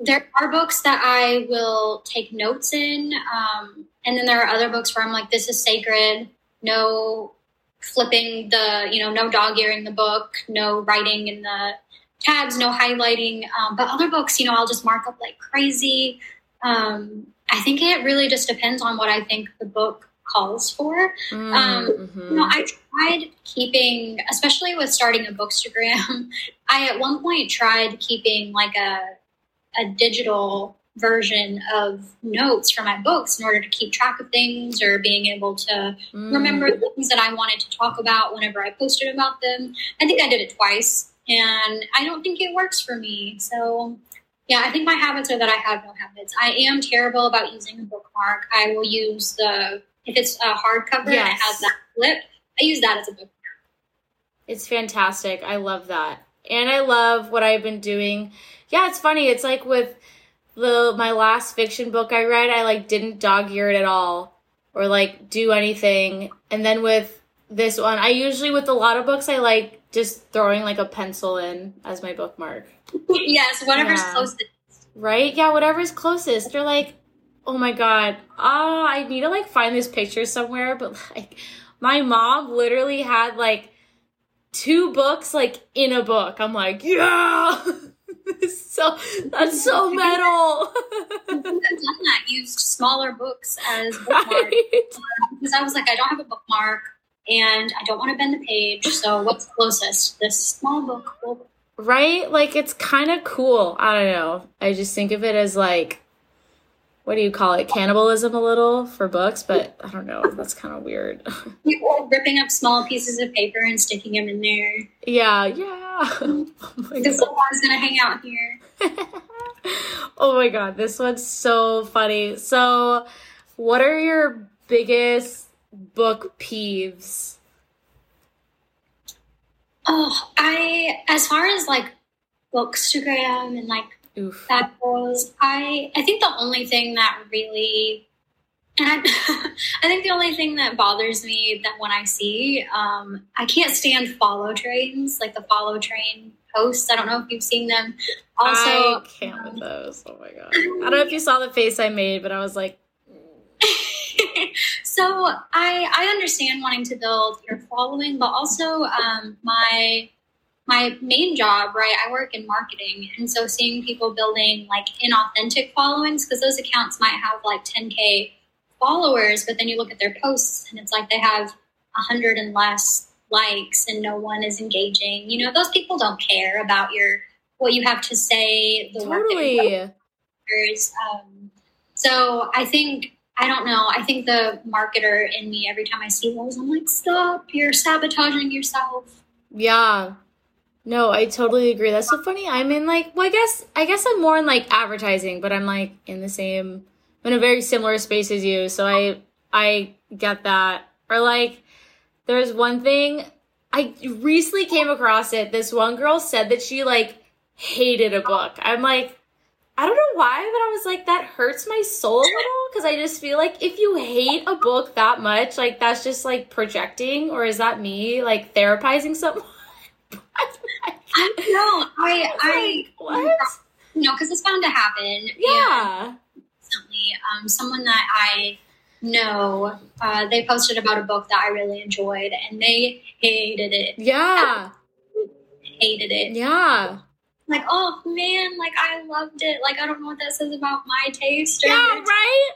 there are books that I will take notes in, um, and then there are other books where I'm like, this is sacred. No flipping the, you know, no dog earing the book, no writing in the tabs, no highlighting. Um, but other books, you know, I'll just mark up like crazy. Um, I think it really just depends on what I think the book calls for. Mm, um, mm-hmm. You know, I tried keeping, especially with starting a bookstagram. I at one point tried keeping like a a digital version of notes for my books in order to keep track of things or being able to mm. remember things that I wanted to talk about whenever I posted about them. I think I did it twice and I don't think it works for me. So, yeah, I think my habits are that I have no habits. I am terrible about using a bookmark. I will use the, if it's a hardcover yes. and it has that flip, I use that as a bookmark. It's fantastic. I love that. And I love what I've been doing. Yeah, it's funny. It's like with the my last fiction book I read, I like didn't dog ear it at all or like do anything. And then with this one, I usually with a lot of books I like just throwing like a pencil in as my bookmark. yes, whatever's yeah. closest. Right? Yeah, whatever's closest. They're like, oh my god, ah, I need to like find this picture somewhere, but like my mom literally had like two books like in a book. I'm like, yeah. so that's so metal. I've done that. Used smaller books as bookmarks right? Um, because I was like, I don't have a bookmark and I don't want to bend the page. So what's closest? This small book. Right? Like it's kind of cool. I don't know. I just think of it as like what do you call it? Cannibalism a little for books, but I don't know. That's kind of weird. Ripping up small pieces of paper and sticking them in there. Yeah, yeah. Oh the someone's gonna hang out here. oh my god, this one's so funny. So, what are your biggest book peeves? Oh, I as far as like bookstagram and like Oof. that was I I think the only thing that really and I, I think the only thing that bothers me that when I see, um, I can't stand follow trains, like the follow train posts. I don't know if you've seen them. Also, I can't with those. Oh my god! I don't know if you saw the face I made, but I was like. so I I understand wanting to build your following, but also um, my my main job, right? I work in marketing, and so seeing people building like inauthentic followings because those accounts might have like 10k followers, but then you look at their posts and it's like they have a hundred and less likes and no one is engaging. You know, those people don't care about your what you have to say. The totally. Um, so I think I don't know. I think the marketer in me, every time I see those, I'm like, stop! You're sabotaging yourself. Yeah. No, I totally agree. That's so funny. I'm in like, well, I guess, I guess I'm more in like advertising, but I'm like in the same, I'm in a very similar space as you. So I, I get that. Or like, there's one thing I recently came across it. This one girl said that she like hated a book. I'm like, I don't know why, but I was like, that hurts my soul a little because I just feel like if you hate a book that much, like that's just like projecting, or is that me like therapizing someone? I know. I, I, what? You know, because it's bound to happen. Yeah. Recently, um, someone that I know, uh, they posted about a book that I really enjoyed, and they hated it. Yeah. hated it. Yeah. Like, oh man, like I loved it. Like I don't know what that says about my taste. yeah, right.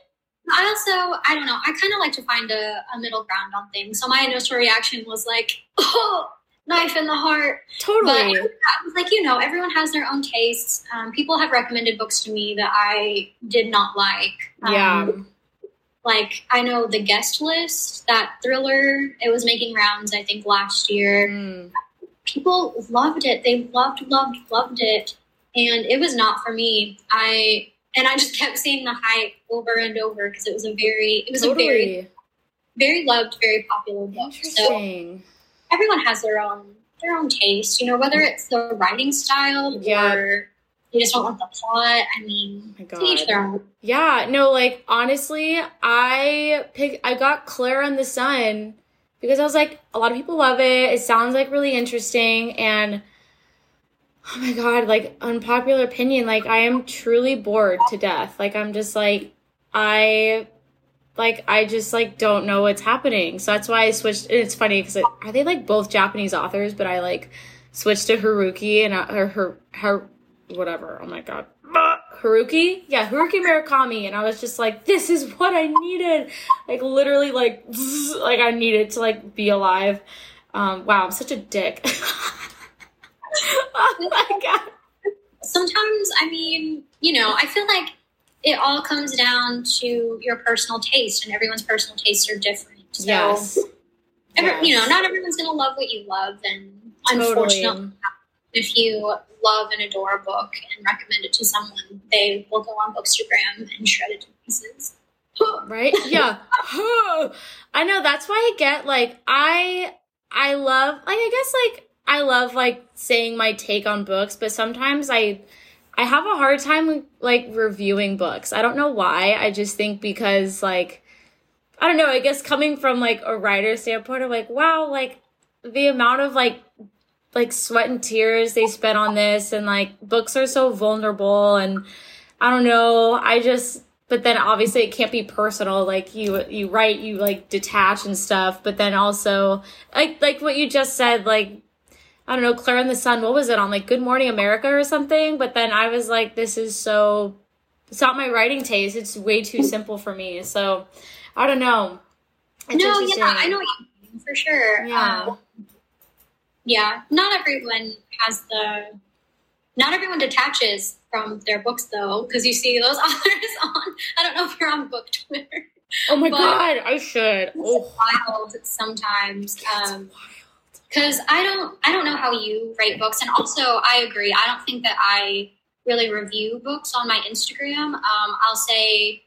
I also, I don't know. I kind of like to find a, a middle ground on things. So my initial reaction was like, oh, knife in the heart. Totally. But I was like, you know, everyone has their own tastes. Um, people have recommended books to me that I did not like. Um, yeah. Like I know the guest list, that thriller, it was making rounds. I think last year. Mm. People loved it. They loved, loved, loved it, and it was not for me. I and I just kept seeing the hype over and over because it was a very, it was totally. a very, very loved, very popular book. Interesting. So, everyone has their own their own taste, you know, whether it's the writing style yeah. or they just don't like the plot. I mean, oh each their own. Yeah, no, like honestly, I pick I got Klara on the Sun because I was like, a lot of people love it. It sounds like really interesting and Oh my god, like unpopular opinion, like I am truly bored to death. Like I'm just like I like I just like don't know what's happening. So that's why I switched. it's funny because are they like both Japanese authors? But I like switched to Haruki and uh, or her her whatever. Oh my god, Haruki, yeah, Haruki Murakami, and I was just like, this is what I needed. Like literally, like like I needed to like be alive. Um, wow, I'm such a dick. oh my god. Sometimes, I mean, you know, I feel like it all comes down to your personal taste, and everyone's personal tastes are different. So, yes. Every, yes. you know, not everyone's going to love what you love, and totally. unfortunately, if you love and adore a book and recommend it to someone, they will go on Bookstagram and shred it to pieces. right? Yeah. I know. That's why I get like I I love like I guess like I love like saying my take on books, but sometimes I I have a hard time like reviewing books. I don't know why. I just think because like I don't know, I guess coming from like a writer standpoint of like, wow, like the amount of like like sweat and tears they spent on this and like books are so vulnerable and I don't know, I just but then obviously it can't be personal like you you write you like detach and stuff but then also like like what you just said like I don't know, Klara and the Sun, what was it on like Good Morning America or something? But then I was like, this is so, it's not my writing taste. It's way too simple for me. So I don't know. It's no, yeah, I know what you mean for sure. Yeah. Um, yeah, not everyone has the, not everyone detaches from their books though, because you see those authors on, I don't know if you're on book Twitter. Oh my God, I should. It's oh. wild sometimes. Um, because I don't I don't know how you write books, and also I agree. I don't think that I really review books on my Instagram. Um, I'll say,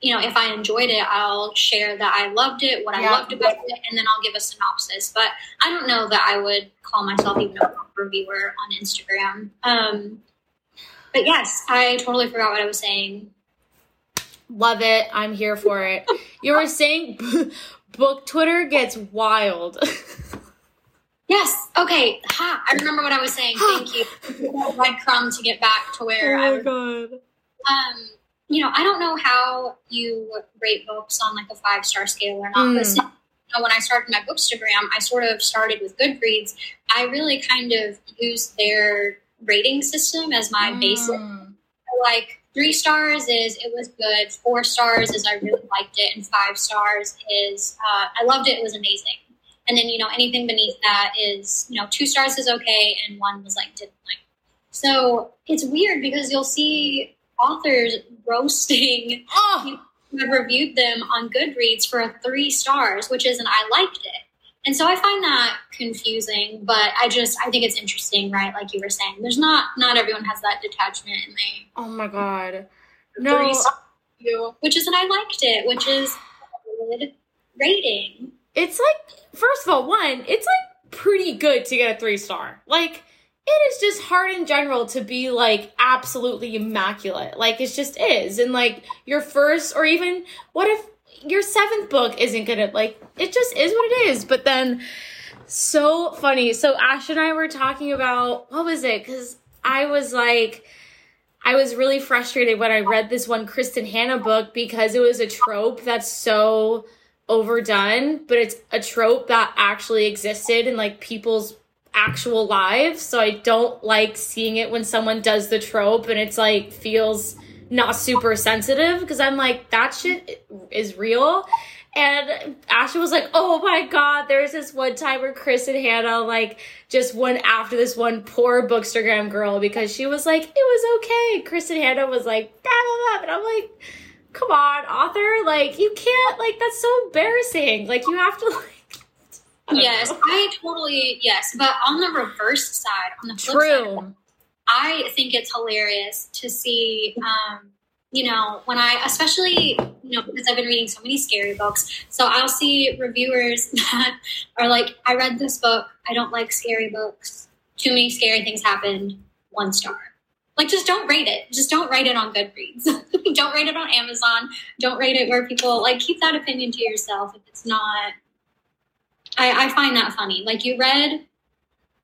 you know, if I enjoyed it, I'll share that I loved it, what yeah. I loved about it, and then I'll give a synopsis. But I don't know that I would call myself even a book reviewer on Instagram. Um, but yes, I totally forgot what I was saying. Love it. I'm here for it. you were saying book Twitter gets wild. Yes. Okay. Ha. I remember what I was saying. Thank you. Breadcrumb to get back to where. Oh my I was. god. Um, you know, I don't know how you rate books on like a five star scale or not, mm. but you know, when I started my bookstagram, I sort of started with Goodreads. I really kind of used their rating system as my mm. basic. Like three stars is it was good, four stars is I really liked it, and five stars is uh, I loved it. It was amazing. And then, you know, anything beneath that is, you know, two stars is okay and one was like, didn't like. So it's weird because you'll see authors roasting oh. people who have reviewed them on Goodreads for three stars, which is an I liked it. And so I find that confusing, but I just I think it's interesting, right? Like you were saying, there's not not everyone has that detachment, and they. Oh my god, no. Which is an I liked it, which is good rating it's like first of all, one, it's like pretty good to get a three star. Like it is just hard in general to be like absolutely immaculate. Like it just is. And like your first or even what if your seventh book isn't gonna like it just is what it is. But then so funny. So Ash and I were talking about what was it? Because I was like I was really frustrated when I read this one Kristin Hannah book because it was a trope that's so overdone, but it's a trope that actually existed in like people's actual lives. So I don't like seeing it when someone does the trope and it's like feels not super sensitive because I'm like, that shit is real. And Ashley was like, oh my God, there's this one time where Kristin Hannah, like, just went after this one poor Bookstagram girl because she was like, it was okay. Kristin Hannah was like, blah, blah, blah. And I'm like, come on, author, like you can't like that's so embarrassing. Like you have to like I Yes, know. I totally yes. But on the reverse side, on the flip True. side, I think it's hilarious to see um, you know, when I especially, you know, because I've been reading so many scary books. So I'll see reviewers that are like, I read this book, I don't like scary books. Too many scary things happened, one star like just don't rate it. Just don't rate it on Goodreads. don't rate it on Amazon. Don't rate it where people like keep that opinion to yourself if it's not. I, I find that funny. Like you read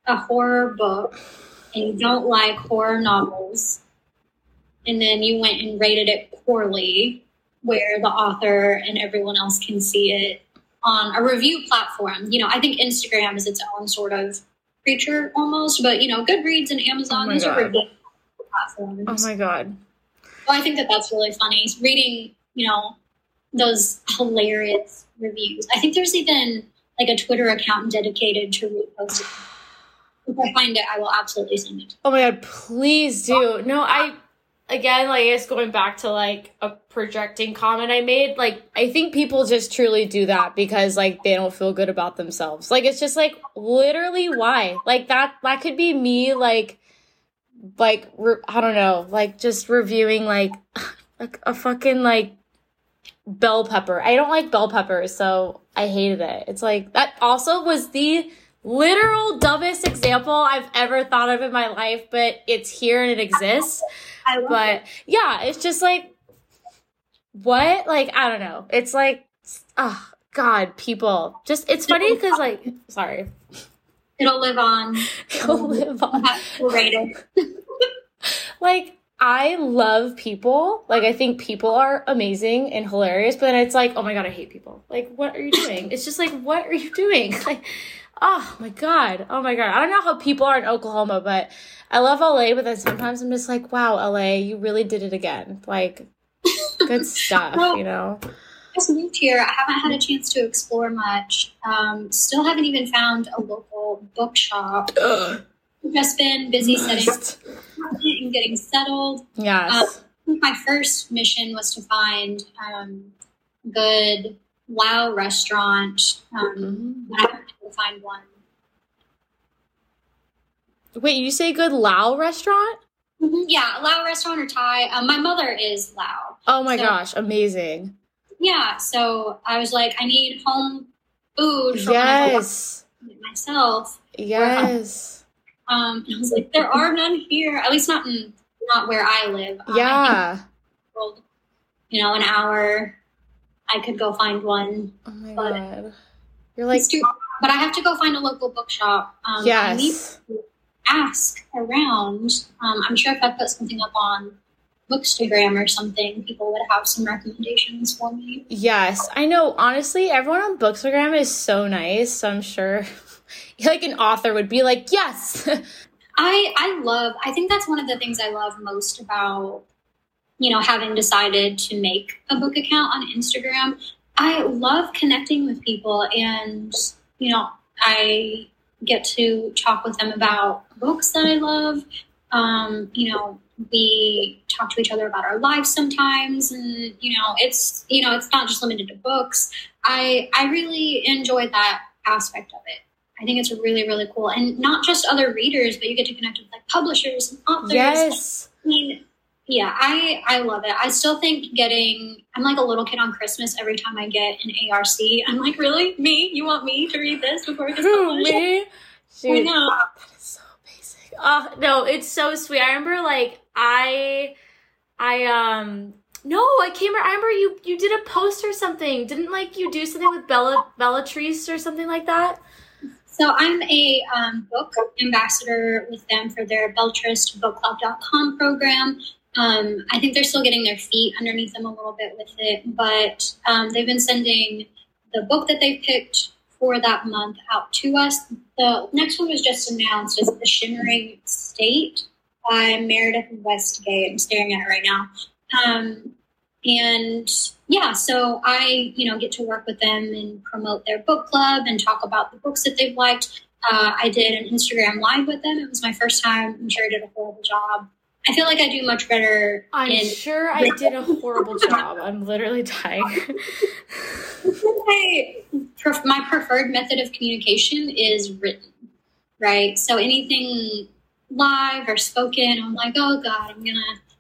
a horror book and you don't like horror novels, and then you went and rated it poorly, where the author and everyone else can see it on a review platform. You know, I think Instagram is its own sort of creature almost, but you know, Goodreads and Amazon, Oh are God. review platforms. Oh my god. Well, I think that that's really funny. Reading, you know, those hilarious reviews. I think there's even like a Twitter account dedicated to root reposting. If I find it, I will absolutely send it. Oh my god, please do. No, I again like it's going back to like a projecting comment I made, like I think people just truly do that because like they don't feel good about themselves. Like it's just like literally why? Like that that could be me like like re- I don't know, like just reviewing like like a fucking like bell pepper. I don't like bell peppers, so I hated it. It's like that also was the literal dumbest example I've ever thought of in my life, but it's here and it exists. I love But it. yeah, it's just like what? Like I don't know. It's like oh god, people. Just it's funny cuz like sorry. It'll live on. Go live on. We'll rate it. like I love people. Like I think people are amazing and hilarious, but then it's like, oh my god, I hate people. Like what are you doing? it's just like what are you doing? Like oh my god. Oh my god. I don't know how people are in Oklahoma, but I love LA, but then sometimes I'm just like, wow, LA, you really did it again. Like good stuff, you know. Just moved here. I haven't had a chance to explore much. Um, still haven't even found a local bookshop. I've just been busy setting and getting settled. Yes. Think my first mission was to find um, good Lao restaurant. Um, Mhm. but I haven't been able to find one. Wait, you say good Lao restaurant? Mhm, Yeah, Lao restaurant or Thai. Um, my mother is Lao. Oh my So- gosh, amazing. Yeah, so I was like, I need home food for I Yes. myself. Yes. Um, I was like, there are none here. At least not in not where I live. Um, I think Yeah. world, you know, an hour, I could go find one. Oh my But- god. You're like too, but I have to go find a local bookshop. Um, I need yes. to ask around. Um, I'm sure if I put something up on Bookstagram or something, people would have some recommendations for me. Yes. I know honestly everyone on Bookstagram is so nice. So I'm sure like an author would be like, "Yes." I I love. I think that's one of the things I love most about you know having decided to make a book account on Instagram. I love connecting with people, and you know I get to talk with them about books that I love. Um, you know, we talk to each other about our lives sometimes, and you know, it's you know, it's not just limited to books. I I really enjoy that aspect of it. I think it's really, really cool. And not just other readers, but you get to connect with like publishers and authors. yes. I mean, yeah, I, I love it. I still think getting, I'm like a little kid on Christmas every time I get an ARC. I'm like, really? Me? You want me to read this before it gets Who published? me? I Shoot. know. That is so. Oh no, it's so sweet. I remember like I I um no, I came I remember you you did a post or something. Didn't like you do something with Bella Bellatrice or something like that? So I'm a um, book ambassador with them for their BelletristBookClub.com program. Um, I think they're still getting their feet underneath them a little bit with it, but um, they've been sending the book that they picked for that month out to us. The next one was just announced as The Shimmering State by Meredith Westgate. I'm staring at it right now. Um, and yeah, so I, you know, get to work with them and promote their book club and talk about the books that they've liked. Uh, I did an Instagram live with them. It was my first time. I'm sure I did a horrible job. I feel like I do much better I'm in sure I did a horrible job. I'm literally dying. my, pref- my preferred method of communication is written, right? So anything live or spoken, I'm like, oh God, I'm going to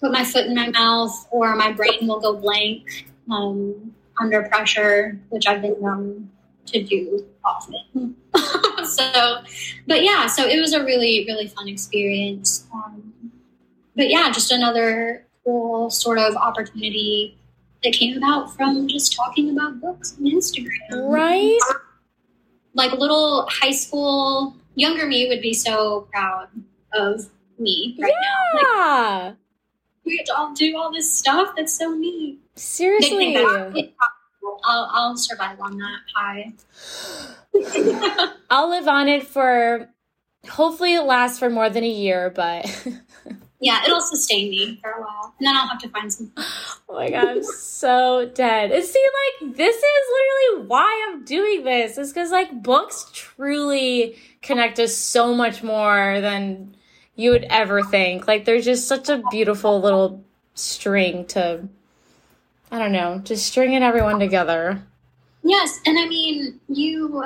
put my foot in my mouth or my brain will go blank um, under pressure, which I've been known to do often. so, but yeah, so it was a really, really fun experience. Um, but yeah, just another cool sort of opportunity that came about from just talking about books on Instagram. right? Like little high school, younger me would be so proud of me right yeah. now. Like, we get to all do all this stuff. That's so neat. Seriously. I'll, I'll survive on that high. I'll live on it for hopefully it lasts for more than a year, but yeah, it'll sustain me for a while. And then I'll have to find some. Oh my god, I'm so dead. It seems like this is literally why I'm doing this. Is because like books truly connect us so much more than you would ever think. Like there's just such a beautiful little string to I don't know, just stringing everyone together. Yes, and I mean you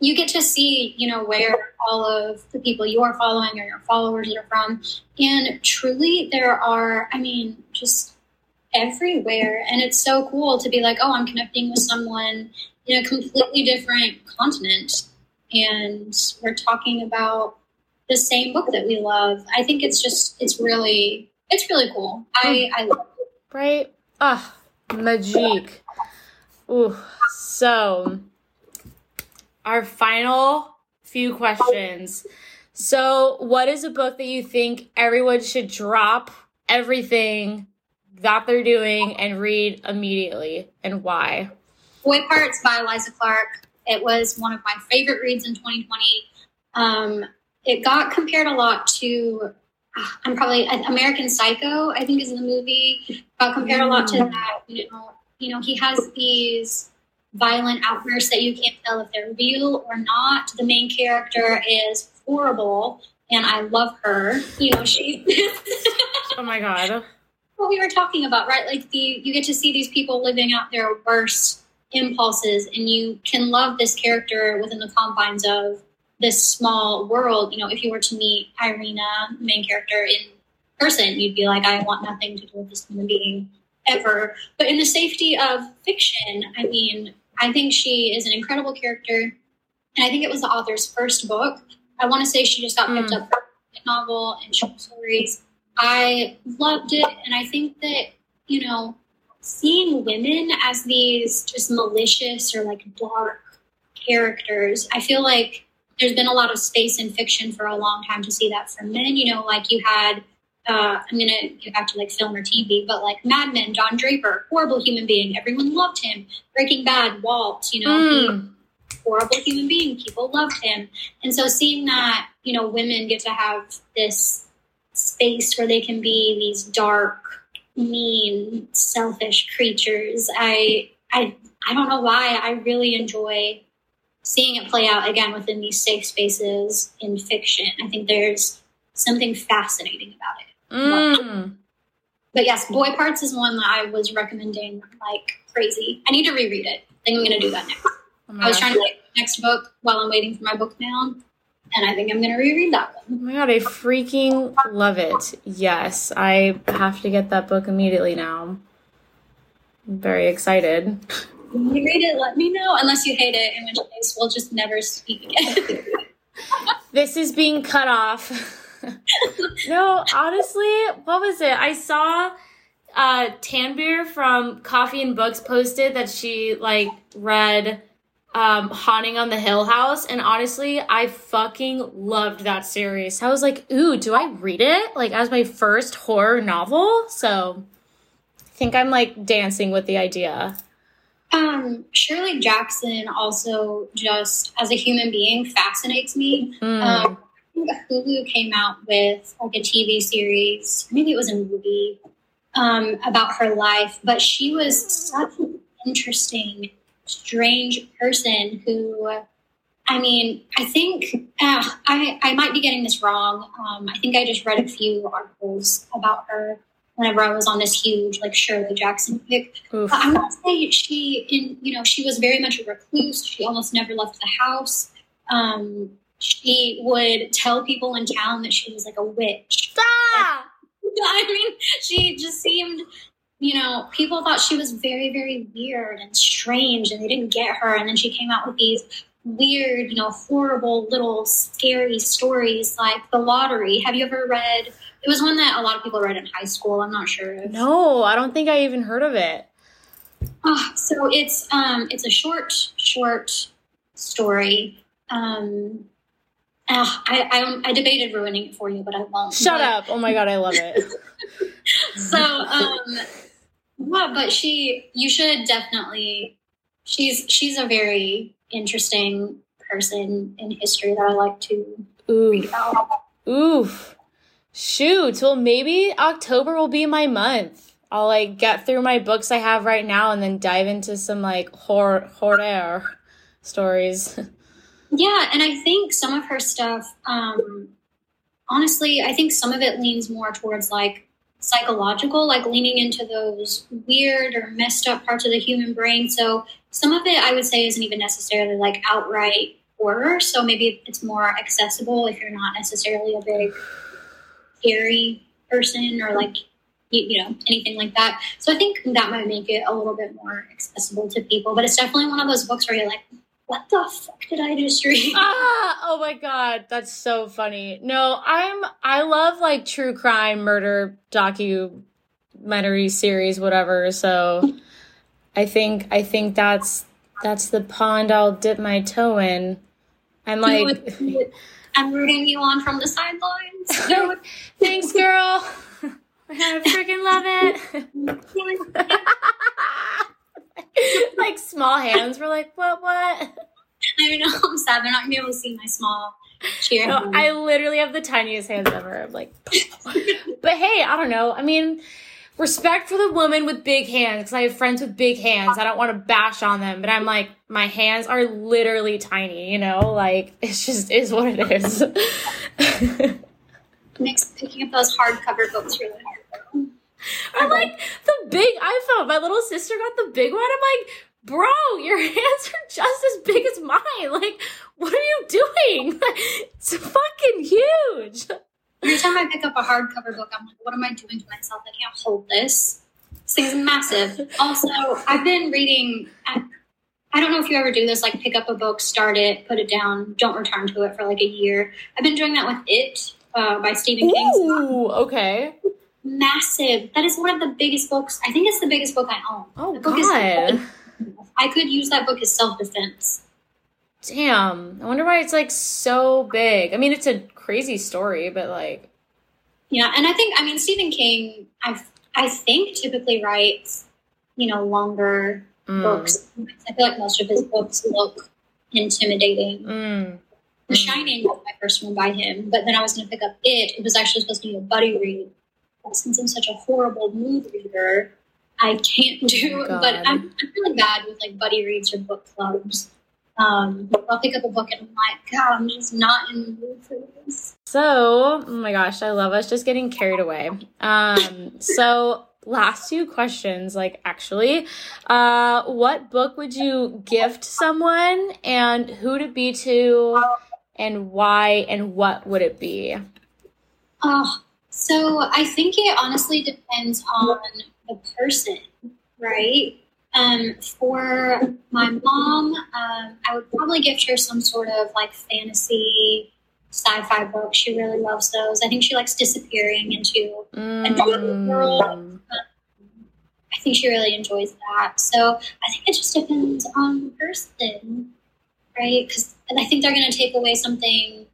you get to see, you know, where all of the people you are following or your followers are from. And truly there are, I mean, just everywhere. And it's so cool to be like, oh, I'm connecting with someone in a completely different continent. And we're talking about the same book that we love. I think it's just, it's really, it's really cool. I, I love it. Right? Ah, magique. Ooh, so our final few questions. So, what is a book that you think everyone should drop everything that they're doing and read immediately, and why? Boy Parts by Eliza Clark. It was one of my favorite reads in 2020. Um, it got compared a lot to, ah, I'm probably American Psycho. I think is the movie. Got compared a lot to that. You know, you know, he has these violent outbursts that you can't tell if they're real or not. The main character is horrible, and I love her. You know, she. oh my god. What we were talking about, right? Like the you get to see these people living out their worst impulses, and you can love this character within the confines of this small world. You know, if you were to meet Irina, the main character, in person, you'd be like, I want nothing to do with this human being ever. But in the safety of fiction, I mean, I think she is an incredible character. And I think it was the author's first book. I want to say she just got picked Mm. up for a novel and short stories. I loved it. And I think that, you know, seeing women as these just malicious or like dark characters, I feel like there's been a lot of space in fiction for a long time to see that from men. You know, like you had uh, I'm gonna get back to like film or TV, but like Mad Men, Don Draper, horrible human being. Everyone loved him. Breaking Bad, Walt, you know, Mm. horrible human being. People loved him. And so seeing that, you know, women get to have this space where they can be these dark, mean, selfish creatures. I I I don't know why. I really enjoy seeing it play out again within these safe spaces in fiction. I think there's something fascinating about it. Mm. But yes, Boy Parts is one that I was recommending like crazy. I need to reread it. I think I'm going to do that next. Oh I was trying to like next book while I'm waiting for my book mail, and I think I'm going to reread that Oh one. my god, I freaking love it. Yes, I have to get that book immediately now. I'm very excited. When you read it, let me know. Unless you hate it, in which case we'll just never speak again. This is being cut off. No, honestly, what was it? I saw uh Tanbeer from Coffee and Books posted that she like read um Haunting on the Hill House and honestly, I fucking loved that series. I was like, "Ooh, do I read it?" like as my first horror novel. So I think I'm like dancing with the idea. um, Shirley Jackson also just as a human being fascinates me. Mm. Um, think Hulu came out with like a TV series, maybe it was a movie, um, about her life, but she was such an interesting, strange person who, I mean, I think uh, I, I might be getting this wrong. Um, I think I just read a few articles about her whenever I was on this huge like Shirley Jackson kick. Oof. But I would say she, in you know, she was very much a recluse. She almost never left the house. Um, she would tell people in town that she was like a witch. Ah! I mean, she just seemed, you know, people thought she was very, very weird and strange, and they didn't get her. And then she came out with these weird, you know, horrible little scary stories like the lottery. Have you ever read? It was one that a lot of people read in high school. I'm not sure if No, I don't think I even heard of it. Oh, so it's um it's a short short story. Um Uh, I, I I debated ruining it for you, but I won't. Shut but, up! Oh my god, I love it. so, um, yeah, but she, you should definitely. She's she's a very interesting person in history that I like to Oof. read about. Oof. Shoot. Well, maybe October will be my month. I'll like get through my books I have right now and then dive into some like horror horror stories. Yeah, and I think some of her stuff, um, honestly, I think some of it leans more towards like psychological, like leaning into those weird or messed up parts of the human brain. So some of it I would say isn't even necessarily like outright horror. So maybe it's more accessible if you're not necessarily a big scary person or like you, you know anything like that. So I think that might make it a little bit more accessible to people. But it's definitely one of those books where you're like, what the fuck did I just read? ah, oh my god, that's so funny. No, I'm I love like true crime, murder, documentary series, whatever. So I think I think that's that's the pond I'll dip my toe in. And like I'm rooting you on from the sidelines. Thanks, girl. I freaking love it. like small hands were like, what, what? I know, I'm sad. They're not gonna be able to see my small cheer. No, I literally have the tiniest hands ever. I'm like, but hey, I don't know. I mean, respect for the woman with big hands because I have friends with big hands. I don't want to bash on them, but I'm like, my hands are literally tiny. You know, like it's just is what it is. Makes picking up those hardcover books really hard. I'm like the big iPhone. My little sister got the big one. I'm like, bro, your hands are just as big as mine. Like, what are you doing? It's fucking huge. Every time I pick up a hardcover book, I'm like, what am I doing to myself? I can't hold this. This thing's massive. Also, I've been reading. I don't know if you ever do this, like pick up a book, start it, put it down, don't return to it for like a year. I've been doing that with It uh, by Stephen King. Ooh, okay. Massive. That is one of the biggest books. I think it's the biggest book I own. Oh The book god. is I could use that book as self defense. Damn. I wonder why it's like so big. I mean, it's a crazy story, but like, Yeah, and I think I mean Stephen King. I I think typically writes you know longer mm, books. I feel like most of his books look intimidating. mm, The. Shining was my first one by him, but then I was going to pick up it. It was actually supposed to be a buddy read. Since I'm such a horrible mood reader, I can't do. Oh, but I'm, I'm really bad with like buddy reads or book clubs. Um, I'll pick up a book and I'm like, God, I'm just not in the mood for this. So, oh my gosh, I love us just getting carried away. Um, so last two questions, like actually, uh, what book would you gift someone and who'd it be to and why and what would it be? Oh, so I think it honestly depends on the person, right? Um, for my mom, um, I would probably gift her some sort of like fantasy sci-fi book. She really loves those. I think she likes disappearing into. Mm, I think she really enjoys that. So I think it just depends on the person, right? Because I think they're going to take away something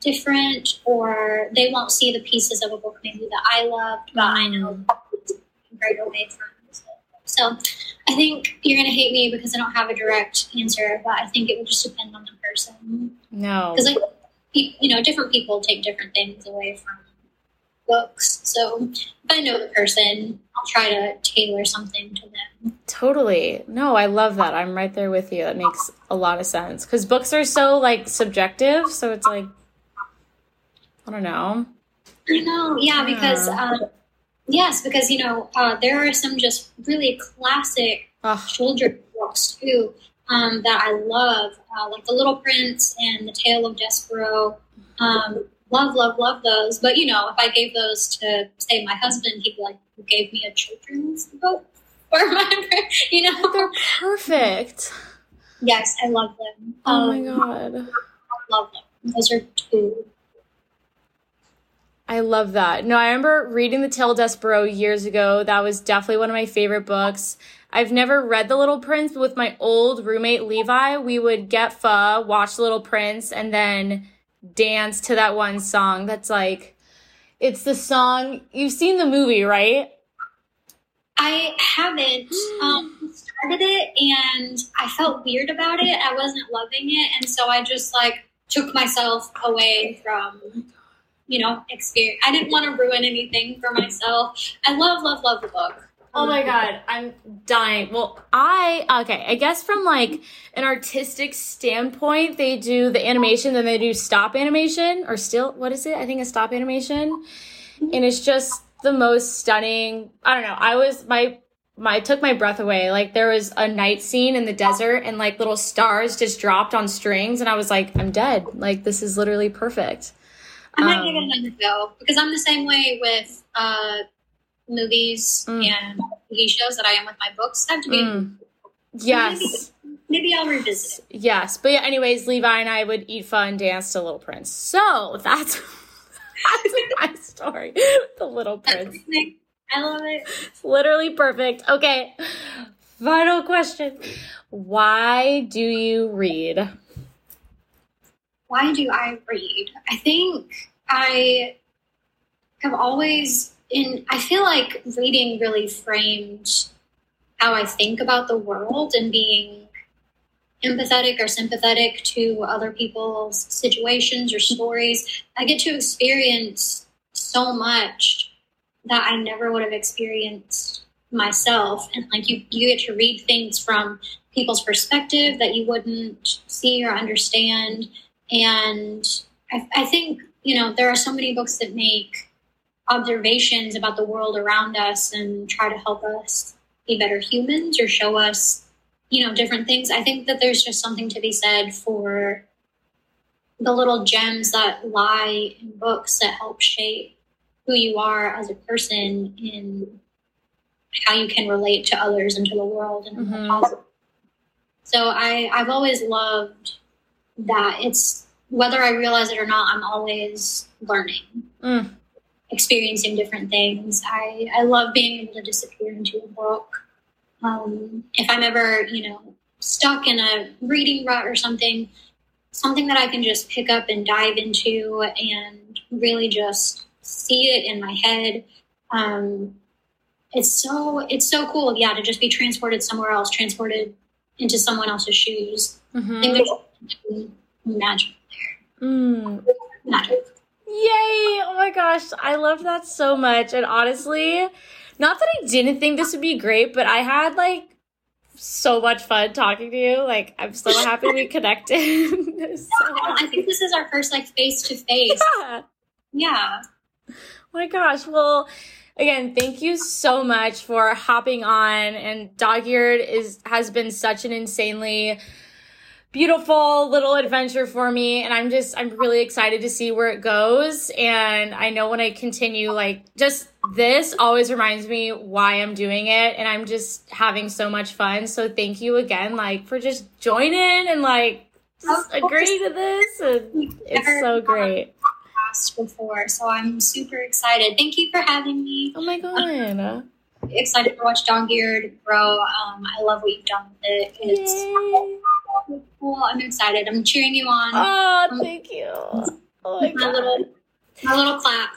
different, or they won't see the pieces of a book maybe that I loved, but I know it's right away from. So I think you're going to hate me because I don't have a direct answer, but I think it would just depend on the person. no. Because like, you know, different people take different things away from books. So if I know the person, I'll try to tailor something to them. Totally. No, I love that. I'm right there with you. That makes a lot of sense. Because books are so like subjective. So it's like, I don't know. I know, yeah, because um, yes, because you know uh, there are some just really classic Ugh. children's books too um, that I love, uh, like The Little Prince and The Tale of Despereaux. Um, love, love, love those. But you know, if I gave those to say my husband, he'd be like, "You gave me a children's book." For my, you know, They're perfect. yes, I love them. Oh my Um, God. I love them. Those are two. I love that. No, I remember reading The Tale of Despereaux years ago. That was definitely one of my favorite books. I've never read The Little Prince, but with my old roommate Levi, we would get pho, watch The Little Prince, and then dance to that one song that's like it's the song you've seen the movie, right? I haven't um, started it and I felt weird about it. I wasn't loving it. And so I just like took myself away from, you know, experience. I didn't want to ruin anything for myself. I love, love, love the book. Oh my god, I'm dying. Well, I okay, I guess from like an artistic standpoint, they do the animation, then they do stop animation or still what is it? I think a stop animation. Mm-hmm. And it's just the most stunning. I don't know. I was my my took my breath away. Like there was a night scene in the desert and like little stars just dropped on strings and I was like, I'm dead. Like this is literally perfect. I might um, it another go because I'm the same way with uh movies mm. and TV shows that I am with my books. I have to be. Mm. Yes. Maybe, maybe, I'll revisit it. Yes. But yeah, anyways, Levi and I would eat fun dance to Little Prince. So that's that's my story. The Little Prince. I love it. It's literally perfect. Okay. Final question. Why do you read? Why do I read? I think I have always in I feel like reading really framed how I think about the world and being empathetic or sympathetic to other people's situations or stories. I get to experience so much that I never would have experienced myself. And like you, you get to read things from people's perspective that you wouldn't see or understand. And I, I think, you know, there are so many books that make observations about the world around us and try to help us be better humans or show us, you know, different things. I think that there's just something to be said for the little gems that lie in books that help shape who you are as a person in how you can relate to others and to the world and mm-hmm. So I, I've always loved that it's whether I realize it or not, I'm always learning. Mm experiencing different things. I, I love being able to disappear into a book. Um, if I'm ever, you know, stuck in a reading rut or something, something that I can just pick up and dive into and really just see it in my head. Um, it's so it's so cool, yeah, to just be transported somewhere else, transported into someone else's shoes. Mm-hmm. I magic there. Mm. Magic. Yay! Oh my gosh, I love that so much. And honestly, not that I didn't think this would be great, but I had like so much fun talking to you. Like, I'm so happy we connected. so I think this is our first like face to face. Yeah. Yeah. Oh my gosh. Well, again, thank you so much for hopping on. And Dog Eared is has been such an insanely beautiful little adventure for me and i'm just i'm really excited to see where it goes and i know when i continue like just this always reminds me why i'm doing it and i'm just having so much fun so thank you again like for just joining and like just agree to this and it's so great before so i'm super excited thank you for having me oh my god excited to watch Dog Eared grow. Um, I love what you've done with it. It's Yay. Cool. I'm excited. I'm cheering you on. Oh, thank you. Oh my, my little, my little clap.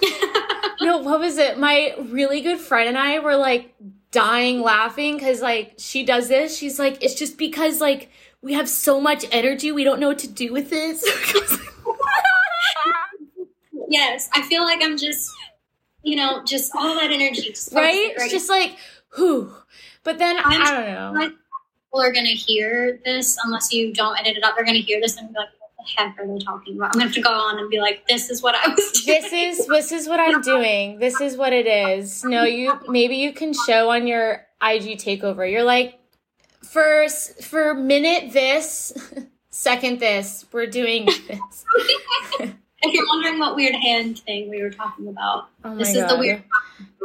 no, what was it? My really good friend and I were like dying laughing because like she does this. She's like, it's just because like we have so much energy, we don't know what to do with this. yes, I feel like I'm just you know, just all that energy. Just right? It's just like, whew. But then, I'm, I don't know. People are going to hear this unless you don't edit it up. They're going to hear this and be like, what the heck are they talking about? I'm going to have to go on and be like, this is what I was doing. This is, this is what I'm doing. This is what it is. No, you, maybe you can show on your IG takeover. You're like, for, for minute this, second this, we're doing this. If you're wondering what weird hand thing we were talking about, oh this God. is the weird.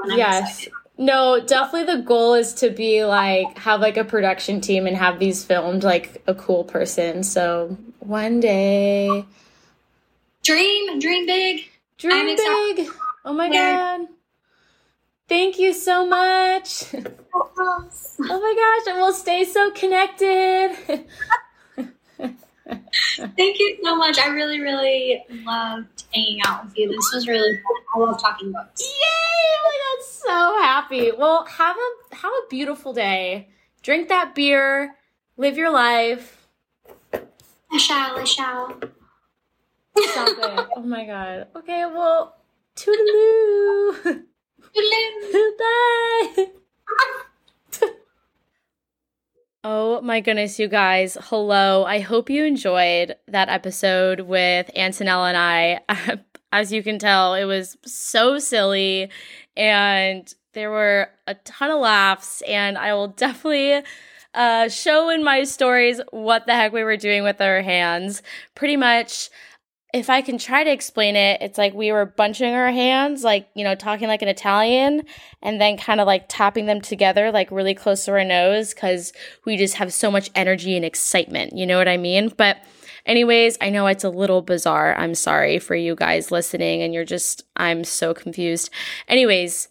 Yes. No, definitely the goal is to be like have like a production team and have these filmed like a cool person. So one day Dream, dream big. Dream big. Oh my god. Thank you so much. oh my gosh, and we'll stay so connected. Thank you so much. I really, really loved hanging out with you. This was really fun. I love talking books. Yay! So happy. Well, have a have a beautiful day. Drink that beer. Live your life. I shall. I shall. Stop it. Oh my god. Okay, well, toodaloo. Toodaloo. Bye. Oh my goodness, you guys. Hello. I hope you enjoyed that episode with Antonella and I. As you can tell, it was so silly and there were a ton of laughs, and I will definitely uh, show in my stories what the heck we were doing with our hands. Pretty much, if I can try to explain it, it's like we were bunching our hands, like, you know, talking like an Italian, and then kind of like tapping them together, like really close to our nose, because we just have so much energy and excitement. You know what I mean? But, anyways, I know it's a little bizarre. I'm sorry for you guys listening, and you're just, I'm so confused. Anyways,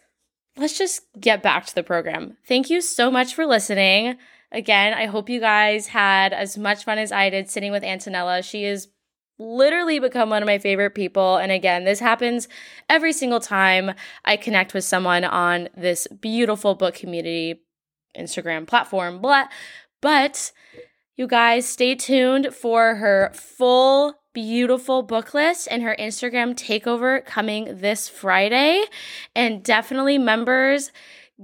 let's just get back to the program. Thank you so much for listening. Again, I hope you guys had as much fun as I did sitting with Antonella. She is literally become one of my favorite people. And again, this happens every single time I connect with someone on this beautiful book community Instagram platform. But, but you guys stay tuned for her full beautiful book list and her Instagram takeover coming this Friday. And definitely members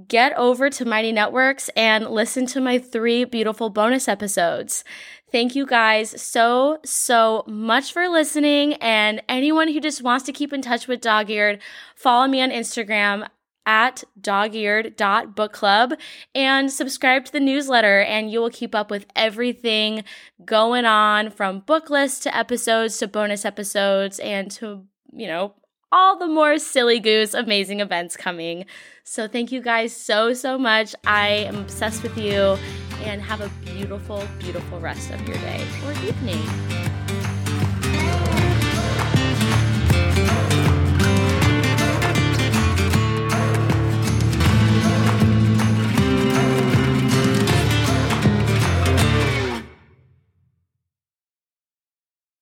get over to Mighty Networks and listen to my three beautiful bonus episodes. Thank you guys so, so much for listening. And anyone who just wants to keep in touch with Dog Eared, follow me on Instagram at dogeared.bookclub and subscribe to the newsletter and you will keep up with everything going on from book lists to episodes to bonus episodes and to, you know, all the more silly goose amazing events coming. So thank you guys so, so much. I am obsessed with you and have a beautiful, beautiful rest of your day or evening.